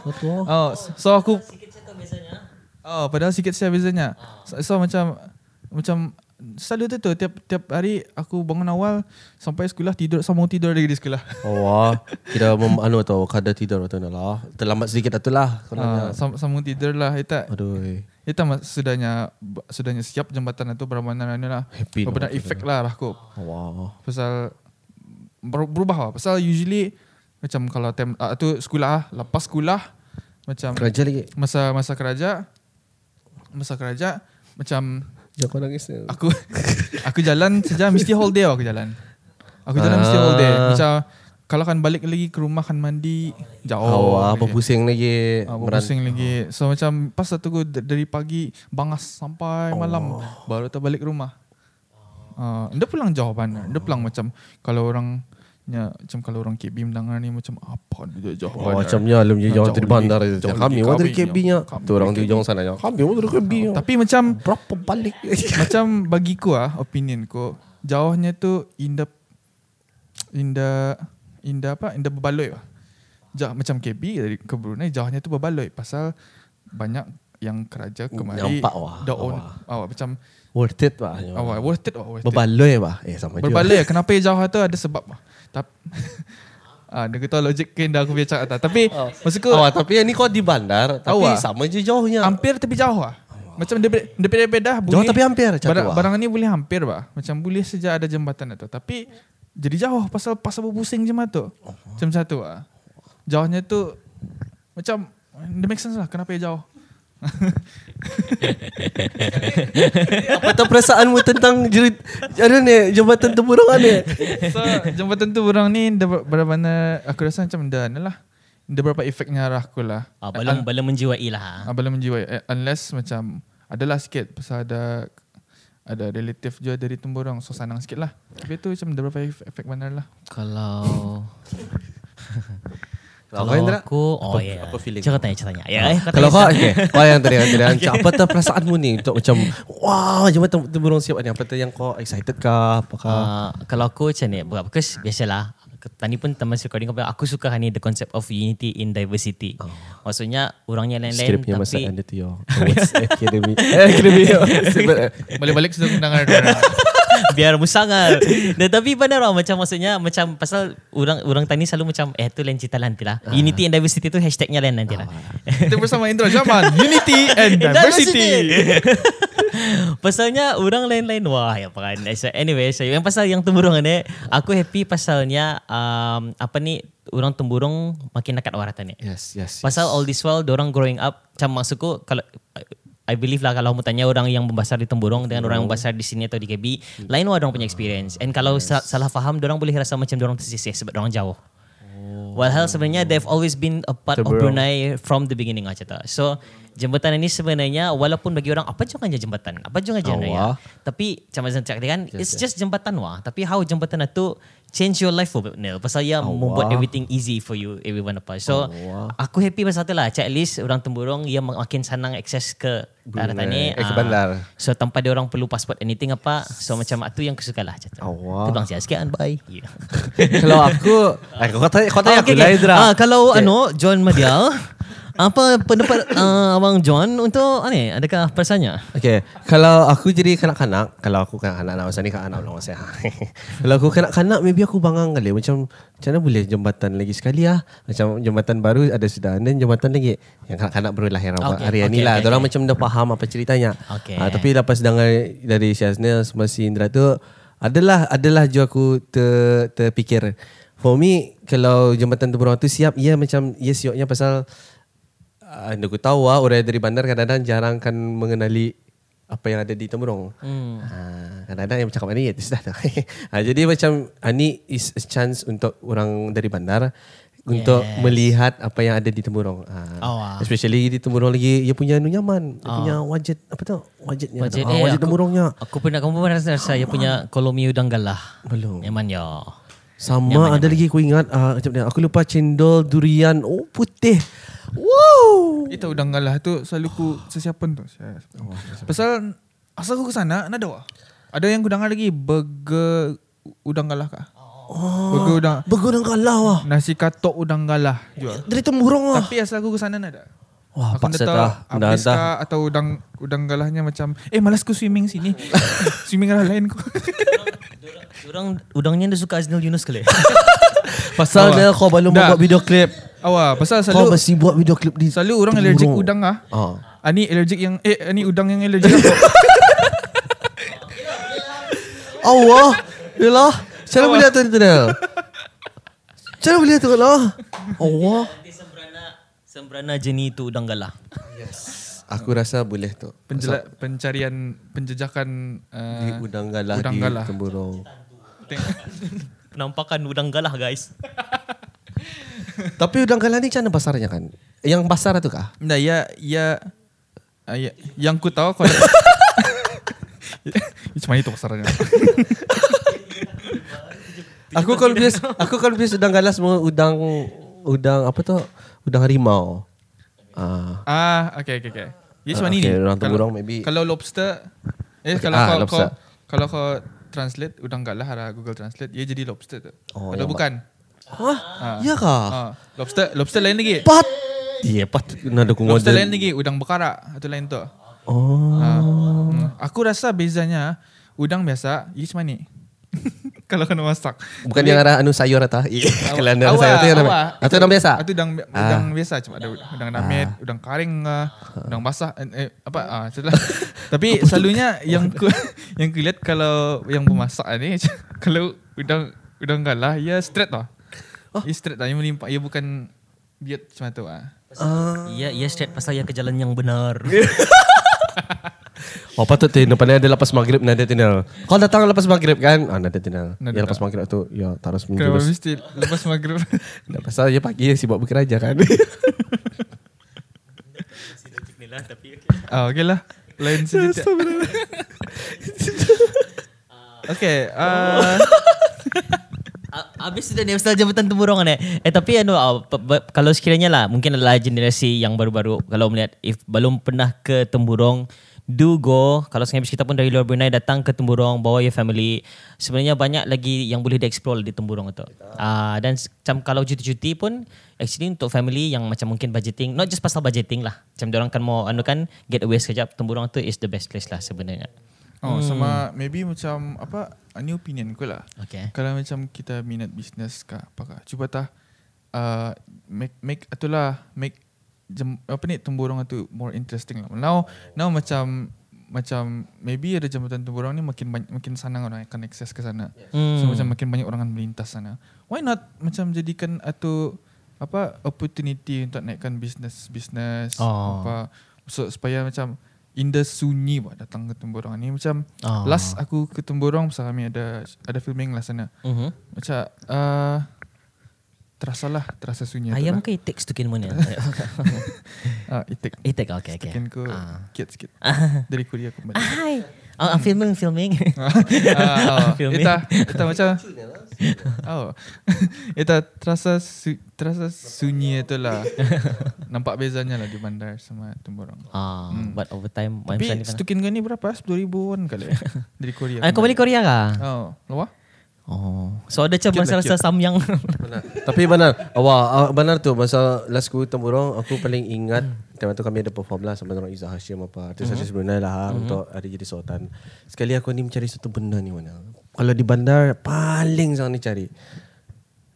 Satu [LAUGHS] oh. Oh, so aku Sikit cakap biasanya. oh padahal sikit saya bezanya. So, so macam macam selalu tu tu tiap tiap hari aku bangun awal sampai sekolah tidur sambung tidur lagi di sekolah. Oh, kira mem, anu atau kadar tidur atau lah. Terlambat sedikit tu lah. Ah, sam- sambung tidur lah itu. Aduh. Mas sudahnya sudahnya siap jambatan itu benar-benar anu lah. Happy lah, efek lah aku. Wow. Pasal ber- berubah lah. Pasal usually macam kalau tem uh, tu sekolah ah, lepas sekolah macam Kerja lagi. masa masa kerja masa kerja macam Jangan kau nangis. aku [LAUGHS] aku jalan saja mesti whole day aku jalan. Aku jalan mesti whole day. Ah. Macam kalau kan balik lagi ke rumah kan mandi jauh. Oh, apa lagi. pusing lagi. Ah, Meran- pusing lagi. So macam pas satu aku dari pagi bangas sampai malam baru terbalik rumah. Uh, dia pulang jauh mana? Dia pulang macam kalau orang nya macam kalau orang KB mendengar ni macam apa dia jauh Oh, bandar. macam ni alam je jauh dari bandar. jauh Kami orang dari KB nya. Tu orang di ujung sana. Kami orang dari KB. Tapi macam berapa balik? [LAUGHS] macam bagiku ah opinion ku jauhnya tu indah indah indah apa indah berbaloi lah. Jauh macam KB dari ke Brunei jauhnya tu berbaloi pasal banyak yang keraja kemari Nampak wah. dah on Wah. awak macam Worth it bah. awak worth it worth it Berbaloi bah. Eh sama juga. berbaloi kenapa yang jauh tu ada sebab lah tapi [LAUGHS] ah dia kata logik kan dah aku biar cakap tak tapi Oh. maksudku Oh, tapi yang ni kau di bandar. Tapi Awak. sama je jauhnya. hampir tapi jauh lah macam daripada daripada dah Jauh tapi hampir barang, lah. barang ni boleh hampir bah. Macam boleh saja ada jambatan itu. Tapi jadi jauh pasal pasal berpusing je tu. Oh. Macam satu ah. Jauhnya tu macam dia make sense lah kenapa dia jauh. Apa tu perasaanmu tentang jerit ada ni jambatan temburungan ni? So jambatan tu orang ni dia ber- benar-benar aku rasa macam dah ni lah. Dia berapa efeknya arah aku lah. Ah, belum belum menjiwai lah. Ah, belum menjiwai Eh, unless macam adalah sikit pasal ada ada relatif je dari temburong so sanang sikit lah. Tapi tu macam ada berapa efek, efek benar lah. Kalau [LAUGHS] Kalau kalau kau Indra? aku oh Apa- ya. apa feeling Cakap tanya, cakap tanya. Ya, eh, kau Kalau kau okay, kau yang tadi yang tadi apa tu perasaanmu ni untuk macam wow jambatan temburung siap ni apa tu yang kau excited kah apakah Uh, kalau aku macam ni buat because biasalah tadi pun teman recording kau aku suka ni the concept of unity in diversity. Oh. Maksudnya orangnya lain-lain punya masa tapi anda tu yo Academy eh, Academy [LAUGHS] yo. Balik-balik sudah mendengar. Biar musangal. Dan tapi benar lah macam maksudnya macam pasal orang orang tani selalu macam eh tu lain cerita lah nanti lah. Unity and diversity tu hashtagnya lain nanti lah. Kita bersama Indra Jaman Unity and [LAUGHS] Diversity [LAUGHS] Pasalnya orang lain-lain wah ya apa kan. So, anyway, so yang pasal yang temburung ni aku happy pasalnya um, apa ni orang temburung makin dekat waratan ni. yes yes Pasal all this while orang growing up macam maksudku kalau I believe lah kalau kamu tanya orang yang membesar di Temburong dengan orang yang membesar di sini atau di KB, lain orang punya experience. And kalau sa- salah faham, orang boleh rasa macam orang tersisih sebab orang jauh. Walhal sebenarnya they've always been a part of. Brunei from the beginning aja tak. So jembatan ini sebenarnya walaupun bagi orang apa jangan aja jembatan, apa jangan aja ya. Tapi macam Azan cakap kan, it's just jembatan wah. Tapi how jembatan itu change your life for Nil. Pasal ia membuat everything easy for you everyone apa. So Awak. aku happy pasal tu lah. At least orang temburong ia makin senang akses ke Brunei. tani. Eh, ke Ah. bandar. So tanpa dia orang perlu passport anything apa. So macam itu yang aku suka lah. Macam tu. Awak. Tu bang siap sikit kan. Bye. Yeah. [LAUGHS] kalau aku eh, kau tanya kau tanya Ah, aku okay, lah okay. Ah, kalau Okay. ano John Madial [LAUGHS] Apa pendapat [COUGHS] uh, Abang John untuk uh, ni? Adakah perasaannya? Okay, kalau aku jadi kanak-kanak, kalau aku kanak-kanak lah, masa ni kanak-kanak belum masa. [LAUGHS] kalau aku kanak-kanak, maybe aku bangang kali. Macam, macam mana boleh jembatan lagi sekali lah. Macam jembatan baru ada sudah. Dan jembatan lagi, yang kanak-kanak baru lahir Okay, okay, hari ni okay, lah. okay, okay. macam dah faham apa ceritanya. Okay. Ah, tapi lepas dengar dari Syazna semua si Indra tu, adalah adalah je aku ter, terfikir. For me, kalau jembatan temburong tu siap, ia macam, ia siapnya pasal uh, aku tahu lah, orang dari bandar kadang-kadang jarang kan mengenali apa yang ada di Temurong. Hmm. Ha, kadang-kadang yang bercakap ni, ya, sudah ha, jadi macam, ha, ni is a chance untuk orang dari bandar untuk Yes. melihat apa yang ada di Temurong. Ha, Oh, wow. Especially di Temurong lagi, dia punya anu nyaman. Dia punya wajat, apa tu? Wajatnya. Wajat, ha, eh, wajat aku- Temurongnya. Aku pernah kamu pernah rasa saya punya kolomi udang galah. Belum. Nyaman ya. Sama ada lagi aku ingat, uh, macam ni, aku lupa cendol durian, oh putih. Wow. Itu udang galah tu selalu ku [SIGHS] sesiapan tu. Saya- Pasal asal aku ke sana ada wah. Ada yang udang lagi burger udang galah kah? Oh. Burger udang Bergudang kalah wah. nasi katok udang galah jual. Dari Temurong wah. Tapi asal aku ke sana ada. Wah, aku paksa tahu dah. Dah habis dah. kah atau udang udang galahnya macam eh malas ku swimming sini. [LAUGHS] swimming arah lain ku. Orang udangnya dia suka Aznil Yunus kali. [LAUGHS] Pasal dia kau belum Dah. buat video klip. Awak pasal Kau selalu mesti buat video klip di selalu orang Temurong. allergic udang ah. Ah. Ah ni allergic yang eh ni udang yang allergic apa? [LAUGHS] Allah. Yalah. Cara boleh tu tu dah. Cara boleh tu lah. Allah. Sembrana sembrana jenis tu udang galah. Aku rasa boleh tu. Penjela, pencarian penjejakan Di uh, udang galah udang di galah. Teng- Penampakan udang galah guys. [LAUGHS] Tapi udang galah ni macam mana pasarnya kan? Yang pasar tu kah? Nah, ya ya ah, ya yang ku tahu kalau [LAUGHS] Macam itu pasarnya? Aku confuse, aku confuse udang galah semua udang udang apa tu? Udang harimau. Ah. ah, okay, okay, okay. Ya Ah, ni orang Kalau- maybe- Kalau lobster eh Okay, kalau ah, kau, kau kalau kau translate udang galah ada Google Translate, dia jadi lobster tu. Oh, yang bukan? Hah? Ah. Ya kah? Ah, lobster lobster lain lagi. Pat. Iya, pat. Nada aku Lobster lain lagi udang bekara atau lain tu. Oh. Ah, hmm. Aku rasa bezanya udang biasa, ia macam ni. [LAUGHS] kalau kena masak. Bukan yang ada anu sayur atau [LAUGHS] kalau ada sayur tu yang. Atau udang biasa. Atau udang Ah. udang biasa cuma ada udang damit, udang karing, ah, udang basah eh, eh, apa ah itulah. [LAUGHS] Tapi selalunya yang ku yang ku lihat kalau yang bermasak ni kalau udang udang galah ia straight tau. Oh. Ia straight tau, ia melimpah, ia bukan biat macam tu ah. Iya, iya straight pasal ya ke jalan yang benar. [LAUGHS] Oh patut tu depan ada lepas maghrib nada tinal. Kau datang lepas maghrib kan? Ah nada tinal. Nada Ya lepas tak. maghrib tu ya terus Kenapa menjurus. mesti lepas maghrib? [LAUGHS] Dah pasal je pagi sibuk bekerja kan. [LAUGHS] Ah, okay lah. Lain sedikit. okay. Uh, Habis sudah ni pasal jabatan temburong kan eh. Eh tapi anu pe- kalau sekiranya lah mungkin adalah generasi yang baru-baru kalau melihat if belum pernah ke temburong do go kalau sengaja kita pun dari luar Brunei datang ke temburong bawa your family sebenarnya banyak lagi yang boleh dieksplor di temburong itu. Ah dan s- macam kalau cuti-cuti pun actually untuk family yang macam mungkin budgeting not just pasal budgeting lah. Macam orang kan mau anu kan get away sekejap temburong tu is the best place lah sebenarnya. oh, sama maybe macam apa? Ini opinion ku lah. Okay. Kalau macam kita minat bisnes kah apa kah Cuba tah uh, Make make itulah Make jem, Apa ni Temburong itu More interesting lah Now Now macam Macam Maybe ada jambatan temburong ni Makin banyak, makin senang orang akan akses ke sana Hmm. So macam makin banyak orang akan melintas sana Why not Macam jadikan Atau Apa Opportunity Untuk naikkan bisnes Bisnes Oh. Apa so, Supaya macam Indah sunyi buat datang ke Temburong ni macam Oh. last aku ke Temburong pasal kami ada ada filming lah sana. Mhm. Macam uh, terasa lah, terasa sunyi. Ayam lah. ke itik stukin mana? [LAUGHS] Ah, itik. itik okay okay. Tekan ku Ah. sikit sikit. [LAUGHS] Dari Korea kembali. Hai. Oh, I'm filming, filming. [LAUGHS] ah, oh. Filming. Ita, ita macam Oh. [LAUGHS] Ita terasa su, terasa sunyi itu lah. [LAUGHS] Nampak bezanya lah di bandar sama Temburong. ah, Hmm. but over time, I'm Tapi planning. stukin ni berapa? 10 ribuan kali dari Korea. Ah, kau balik Korea kah? Oh, luar? Oh. So ada macam rasa-rasa samyang. Benar. Tapi benar. Awak ah, benar tu masa last ku temburong aku paling ingat time tu kami ada perform lah sama orang Izzah Hashim apa. Artis artis Brunei lah untuk hari jadi sultan. Sekali aku ni mencari satu benda ni mana. Kalau di bandar paling sangat ni cari.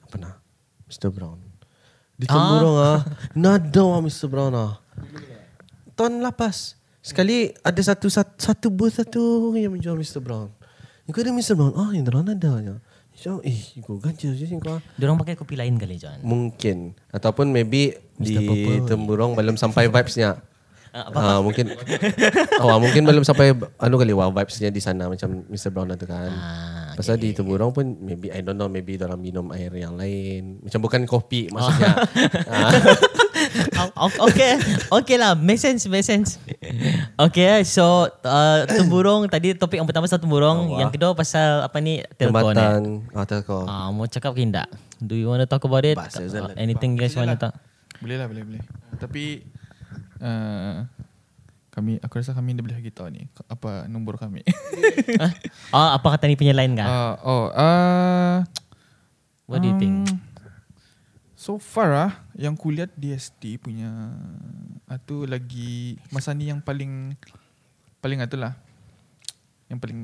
Apa nak? Mr. Brown. Di temburong ah. Nada ah Mr. Brown ah. Tahun lapas. Sekali ada satu satu, satu booth satu yang menjual Mr. Brown. Kau ada Mr. Brown? Ah, yang terang ada. Macam, eh, kau ganja je kau. Diorang pakai kopi lain kali John. Mungkin Ataupun maybe Di Temburong Belum sampai vibesnya [LAUGHS] Ah, Ah, mungkin [LAUGHS] oh, mungkin belum sampai anu kali wow vibesnya di sana macam Mr Brown itu kan. Ah, Pasal di Temburong pun maybe I don't know maybe orang minum air yang lain. Macam bukan kopi maksudnya. ah. [LAUGHS] Oh, okay. Okay lah. Make sense, make sense. Okay, so uh, temburong tadi topik yang pertama pasal temburong, yang kedua pasal apa ni telco ni. Jambatan ah telco. Ah, mau cakap ke tidak? Do you want to talk about it? Bahasa Uh, anything you guys want to talk? Boleh lah, boleh, boleh. Tapi uh, kami, aku rasa kami dah boleh beritahu ni apa nombor kami. [LAUGHS] ah, ah, apa kata ni punya line kah? uh, oh, uh, What do you think? um, So far ah, yang kulihat DST punya itu lagi masa ni yang paling paling itu lah. Yang paling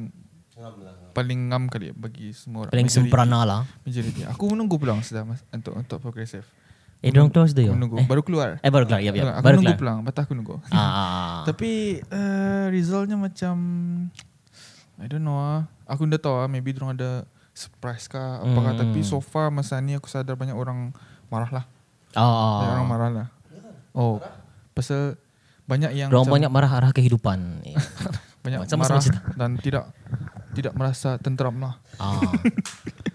paling ngam kali bagi semua orang. Paling Majority- sempurna lah. Majority. Aku menunggu pulang sudah mas, untuk untuk progressive. Eh, dorang close tu Aku yo. menunggu. Eh, Baru keluar. eh baru keluar. Ya, ya. aku Baru nunggu keluar. pulang. Batah aku nunggu. Ah, ah, [LAUGHS] ah. Tapi uh, resultnya macam I don't know ah. Aku dah tahu ah maybe dorang ada surprise kah apakah Hmm. tapi so far masa ni aku sadar banyak orang marah lah. Oh, oh. Banyak orang marah lah. Oh. Pasal banyak yang macam, banyak marah arah kehidupan. Eh. [LAUGHS] banyak macam marah macam dan tidak tidak merasa tenteram lah. ah. [LAUGHS]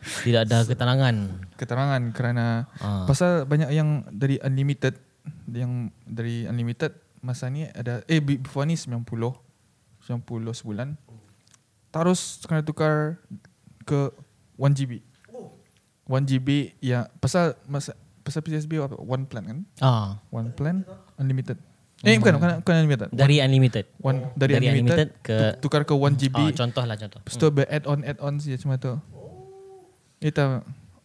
Tidak ada ketenangan. Keterangan kerana Ah. pasal banyak yang dari unlimited yang dari unlimited masa ni ada eh be- before ni 90 90 sebulan. Terus kena tukar ke 1 GB. 1 GB ya pasal masa pasal PSB apa one plan kan? Ah. One plan unlimited. Eh bukan bukan, bukan unlimited. Dari unlimited. One dari, Dari unlimited, unlimited ke- tu- tukar ke 1 GB. Ah, contoh lah contoh. Lepas tu ber add on add on saja macam tu. Itu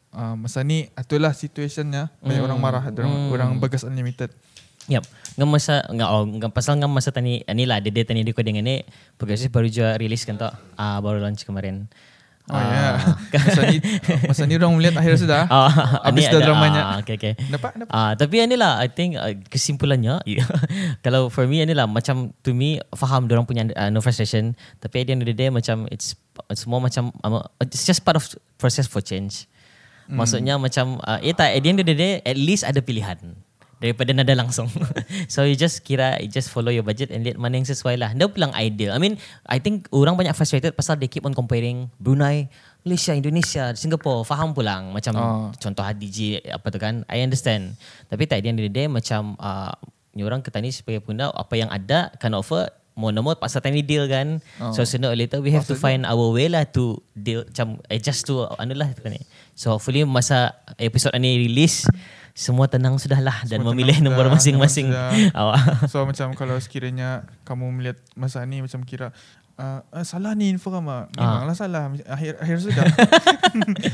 uh, masa ni itulah situationnya banyak Hmm. orang marah orang Hmm. orang bagas unlimited. Yep. Ngam masa ngam oh, ngam pasal ngam masa tani ni lah dia tani recording ni progressive baru juga release kan tak? Ah baru launch kemarin. Oh ya. [LAUGHS] masa ni masa ni orang melihat akhir sudah. [LAUGHS] Ah, Habis ni dah dramanya. Ah, okay, okay. Dapat dapat. Ah, tapi inilah I think uh, kesimpulannya [LAUGHS] kalau for me inilah macam to me faham orang punya uh, no frustration tapi at the end of the day macam it's it's more macam um, it's just part of process for change. Maksudnya macam uh, eh tak at the end of the day at least ada pilihan daripada nada langsung. [LAUGHS] so you just kira you just follow your budget and lihat mana yang sesuai lah. Dia bilang ideal. I mean I think orang banyak frustrated pasal they keep on comparing Brunei, Malaysia, Indonesia, Singapore. Faham pulang macam Oh. contoh DJ apa tu kan I understand tapi tak dia the day macam uh, ni orang ke tani sebagai pengguna apa yang ada kan offer mau nombor pasal tani deal kan Oh. so sooner or later we have to find our way lah to deal macam adjust to anu lah tu kan ni. so hopefully masa episod ni release semua tenang sudah lah dan Semua memilih nombor masing-masing awak So macam kalau sekiranya kamu melihat masa ni macam kira uh, uh, salah ni info kamu. Memanglah salah akhir akhir sudah. [LAUGHS]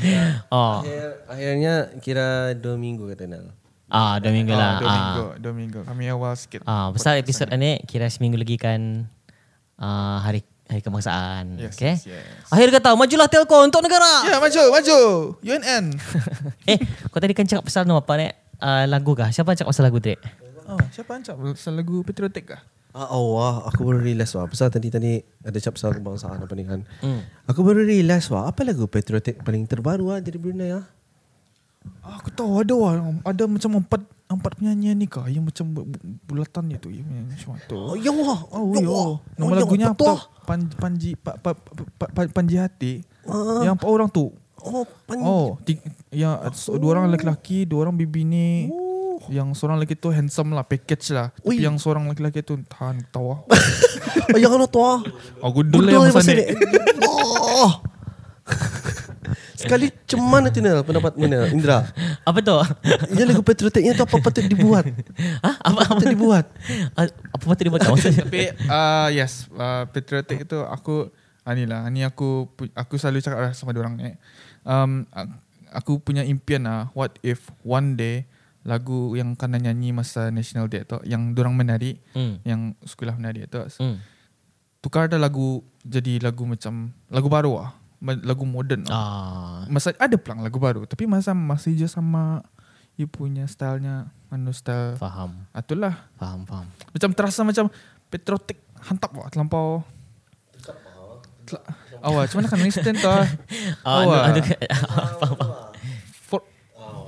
[LAUGHS] oh Akhir, akhirnya kira dua minggu kata Nal. ah dua minggu lah Ah, dua ah. minggu, dua minggu. Kami awal sikit. Ah, pasal episod ni kira seminggu lagi kan uh, hari hari kebangsaan. Yes, okay? yes, yes. Akhir kata, majulah telco untuk negara. Ya, maju, maju. UNN. [LAUGHS] eh, kau tadi kan cakap pasal nama apa ni? Uh, lagu kah? Siapa cakap pasal lagu tu? Oh, siapa ancap pasal lagu Patriotic kah? Ah, Allah, aku baru realize wah. Pasal tadi tadi ada cap pasal kebangsaan apa ni kan. Hmm. Aku baru realize wah, apa lagu patriotik paling terbaru ah dari Brunei ah? Ah, aku tahu ada wah, ada macam empat empat penyanyi ni kah yang macam bu- bu- bulatan itu yang macam tu. Oh, ya wah. Oh, ya yo. wah. Nama Oh, lagunya ya, apa? betul. Pan, Panji pa, pa, pa, pa, Panji Hati. Ah. Yang empat orang tu. Oh, pan Oh, tiga, yang so, dua orang lelaki, dua orang bibini. Oh. Yang seorang lelaki tu handsome lah, package lah. Tapi Ui. yang seorang lelaki tu tahan tawa. [LAUGHS] oh, yang to ah? Oh, gundul lah yang masa ni. Oh. Sekali cuman itu Nal pendapat mana Indra? Apa tu? Ya lagu patriotiknya tu apa patut dibuat? ha? Apa, apa patut dibuat? [LAUGHS] Ah, apa patut dibuat? Maksudnya? Tapi uh, yes, uh, patriotic itu aku ah, ni lah, ni aku aku selalu cakap lah sama orang ni. um, ak- aku punya impian lah what if one day lagu yang kena nyanyi masa National Day tu yang dorang menari Hmm. yang sekolah menari tu Hmm. tukar dah lagu jadi lagu macam lagu baru ah lagu moden ah. Ah. masa ada pelang lagu baru tapi masa masih je sama you punya stylenya anu style Faham. itulah Faham, faham. macam terasa macam patriotic hantap wah terlampau Awak macam mana kan instant tu ah. [LAUGHS] Ah, Awak. anu, anu, faham, faham. For,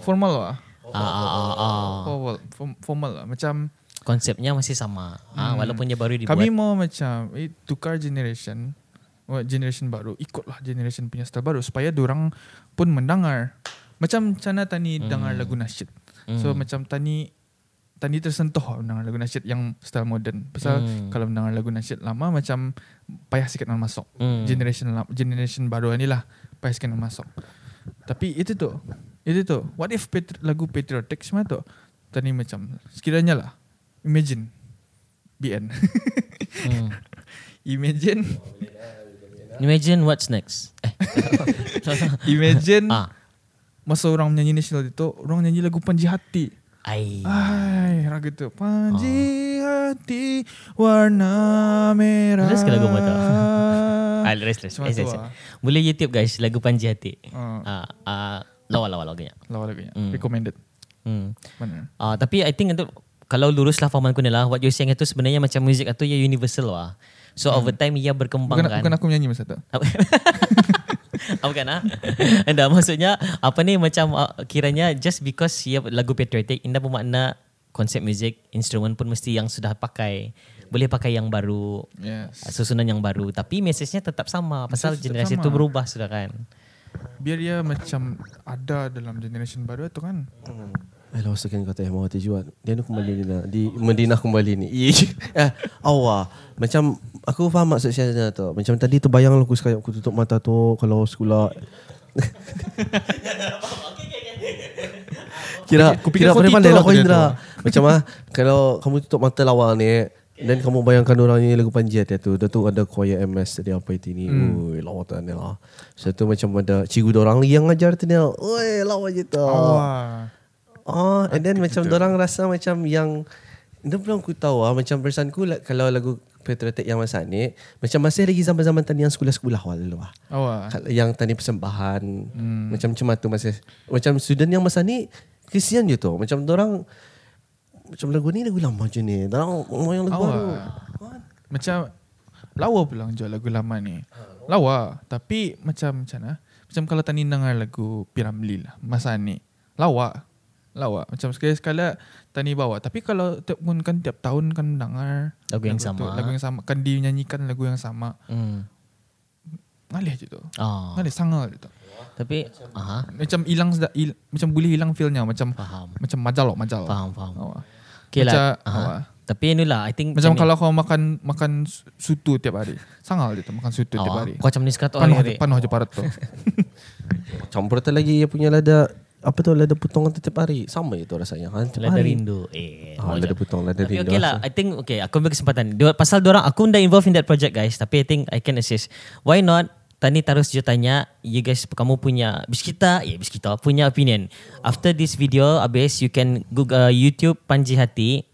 formal lah Ah, ah, ah, ah. formal, form- formal lah macam Konsepnya masih sama. Ah, walaupun dia baru dibuat. kami mau macam eh, tukar generation generation baru? Ikutlah generation punya style baru supaya orang pun mendengar. Macam mana tani Hmm. dengar lagu nasyid so macam tani tani tersentuh mendengar lagu nasyid yang style modern. Pasal Hmm. kalau mendengar lagu nasyid lama macam payah sikit nak masuk. Hmm. generation generation baru ni lah payah sikit nak masuk. Tapi itu tu itu tu. What if patri- lagu patriotic semua tu tani macam sekiranya lah imagine. BN Hmm. [LAUGHS] imagine Imagine what's next. Eh. [LAUGHS] imagine ah. masa orang menyanyi national itu orang nyanyi lagu Panji Hati Ai. Ai, lagu tu Panji Hati warna merah. Terus ke lagu [LAUGHS] tu? Ah, rest, rest. Boleh YouTube guys lagu Panji Hati. Ah, Ah, ah, lawa-lawa lagunya. lawa lagunya. Hmm. Recommended. Hmm. Mana? Ah, tapi I think untuk kalau luruslah fahaman ku ni lah what you're saying itu sebenarnya macam music itu ya universal lah. So over time ia berkembang Bukan, kan. bukan aku menyanyi masa tu. [LAUGHS] Apa kan ah? Anda [LAUGHS] maksudnya apa ni macam uh, kiranya just because ia lagu patriotic indah bermakna konsep muzik instrumen pun mesti yang sudah pakai boleh pakai yang baru Yes. susunan yang baru tapi mesejnya tetap sama pasal Message tetap generasi sama. itu berubah sudah kan. Biar dia macam ada dalam generation baru tu kan. Eh, lawas sekian kata yang mawati juga. Dia nak kembali ni nak. Di Medina kembali ni. [LAUGHS] eh, awak. Macam, aku faham maksud saya tu. Macam tadi tu bayang aku sekali aku tutup mata tu kalau sekolah. [LAUGHS] kira Aku kira pandai 42 pandai lah kau dia Indra. Macam ah kalau kamu tutup mata lawal ni dan kamu bayangkan orang ni lagu panjat dia tu. Dia tu ada choir MS tadi apa itu ni. Hmm. Lawatan ni lah. So tu macam ada cikgu orang lagi yang ngajar tu ni. Oi, lawa je tu. Awak. Oh, and then macam orang rasa macam yang dia belum aku tahu ah macam perasaanku like, kalau lagu patriotic yang masa ni macam masih lagi zaman-zaman tadi yang sekolah-sekolah awal dulu ah. Awak. Kalau Yang tadi persembahan hmm. macam macam tu masih macam student yang masa ni kesian je tu. Macam orang macam lagu ni lagu lama je ni. Orang mau yang lagu Awak. baru. Macam lawa pulang jual lagu lama ni. Lawa. Tapi macam macam mana? Macam kalau tani dengar lagu Piramli lah. Masa ni. Lawa. Lawa. Macam sekali-sekala tani bawa. Tapi kalau tiap pun kan tiap tahun kan mendengar Lagu yang tu, sama. lagu yang sama. Kan dinyanyikan lagu yang sama. Hmm. Ngalih je tu. Oh. Ngalih sangat je tu. Tapi aha, Macam hilang sedap, il, macam boleh hilang feelnya. Macam faham. macam majal loh, majal. Faham, faham. Awak. Okay Macam, lah. awak. Aha. Tapi inilah I think Macam ni. kalau kau makan makan sutu tiap hari. Sangal je tu makan sutu tiap Awak, hari. Kau macam ni sekat Panuh, hari. je, panuh je parat tu. Campur tu lagi dia punya lada apa tu lada putong tu tiap hari. Sama je tu rasanya. Ha, tiap Lada hari. rindu. Eh. Ah, lada putong, lada Tapi rindu. okay lah I think okay Aku ambil kesempatan Dua, Pasal dorang Aku dah involved in that project guys Tapi I think I can assist Why not Tani terus je tanya You guys Kamu punya Bis kita Ya bis kita Punya opinion After this video Habis you can Google uh, YouTube Panji Hati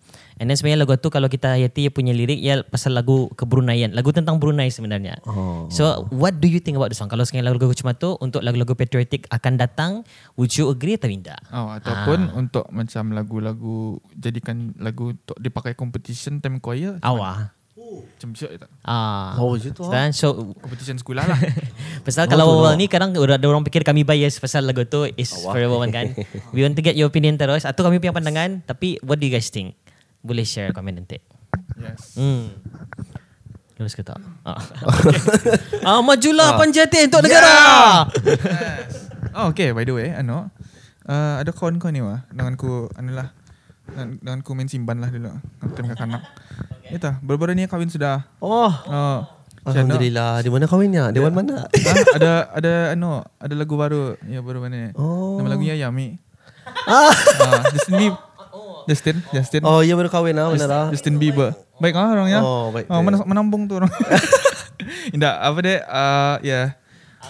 And then sebenarnya lagu tu Kalau kita hayati punya lirik Ya pasal lagu Kebrunaian Lagu tentang Brunei sebenarnya Oh. So what do you think about the song Kalau sekarang lagu-lagu macam tu Untuk lagu-lagu patriotic Akan datang Would you agree atau tidak Oh, ataupun untuk macam lagu-lagu jadikan lagu untuk dipakai competition time choir Awah macam siap tak? Ah. Oh, je tu. Dan so Competition sekolah lah. [LAUGHS] Pasal kalau awal ni kadang ada orang fikir kami bias pasal lagu tu is for everyone kan. [LAUGHS] We want to get your opinion terus atau kami punya pandangan tapi what do you guys think? Boleh share komen nanti. yes. Hmm. Lurus ke tak? Ah, okay. [LAUGHS] ah majulah panjati untuk negara. Oh, okay. By the way, ano, uh, ada kawan kau ni wah. Dengan ku, ano lah. Dengan, dengan ku main simban lah dulu. Time kanak-kanak. Itu, baru-baru ni kahwin sudah. Oh, Oh. Alhamdulillah. Di mana kahwinnya? Dewan mana? Ah, ada ada ano, ada lagu baru. Ya baru mana? Oh. Nama lagunya Yami. Ah, Justin Bieber. Justin, Justin. Oh, iya baru kahwin lah. Benar lah. Justin Bieber. Baik ah orangnya. Oh, baik. Oh, mana menambung tu orang. [LAUGHS] Indah, apa deh? Uh, ya.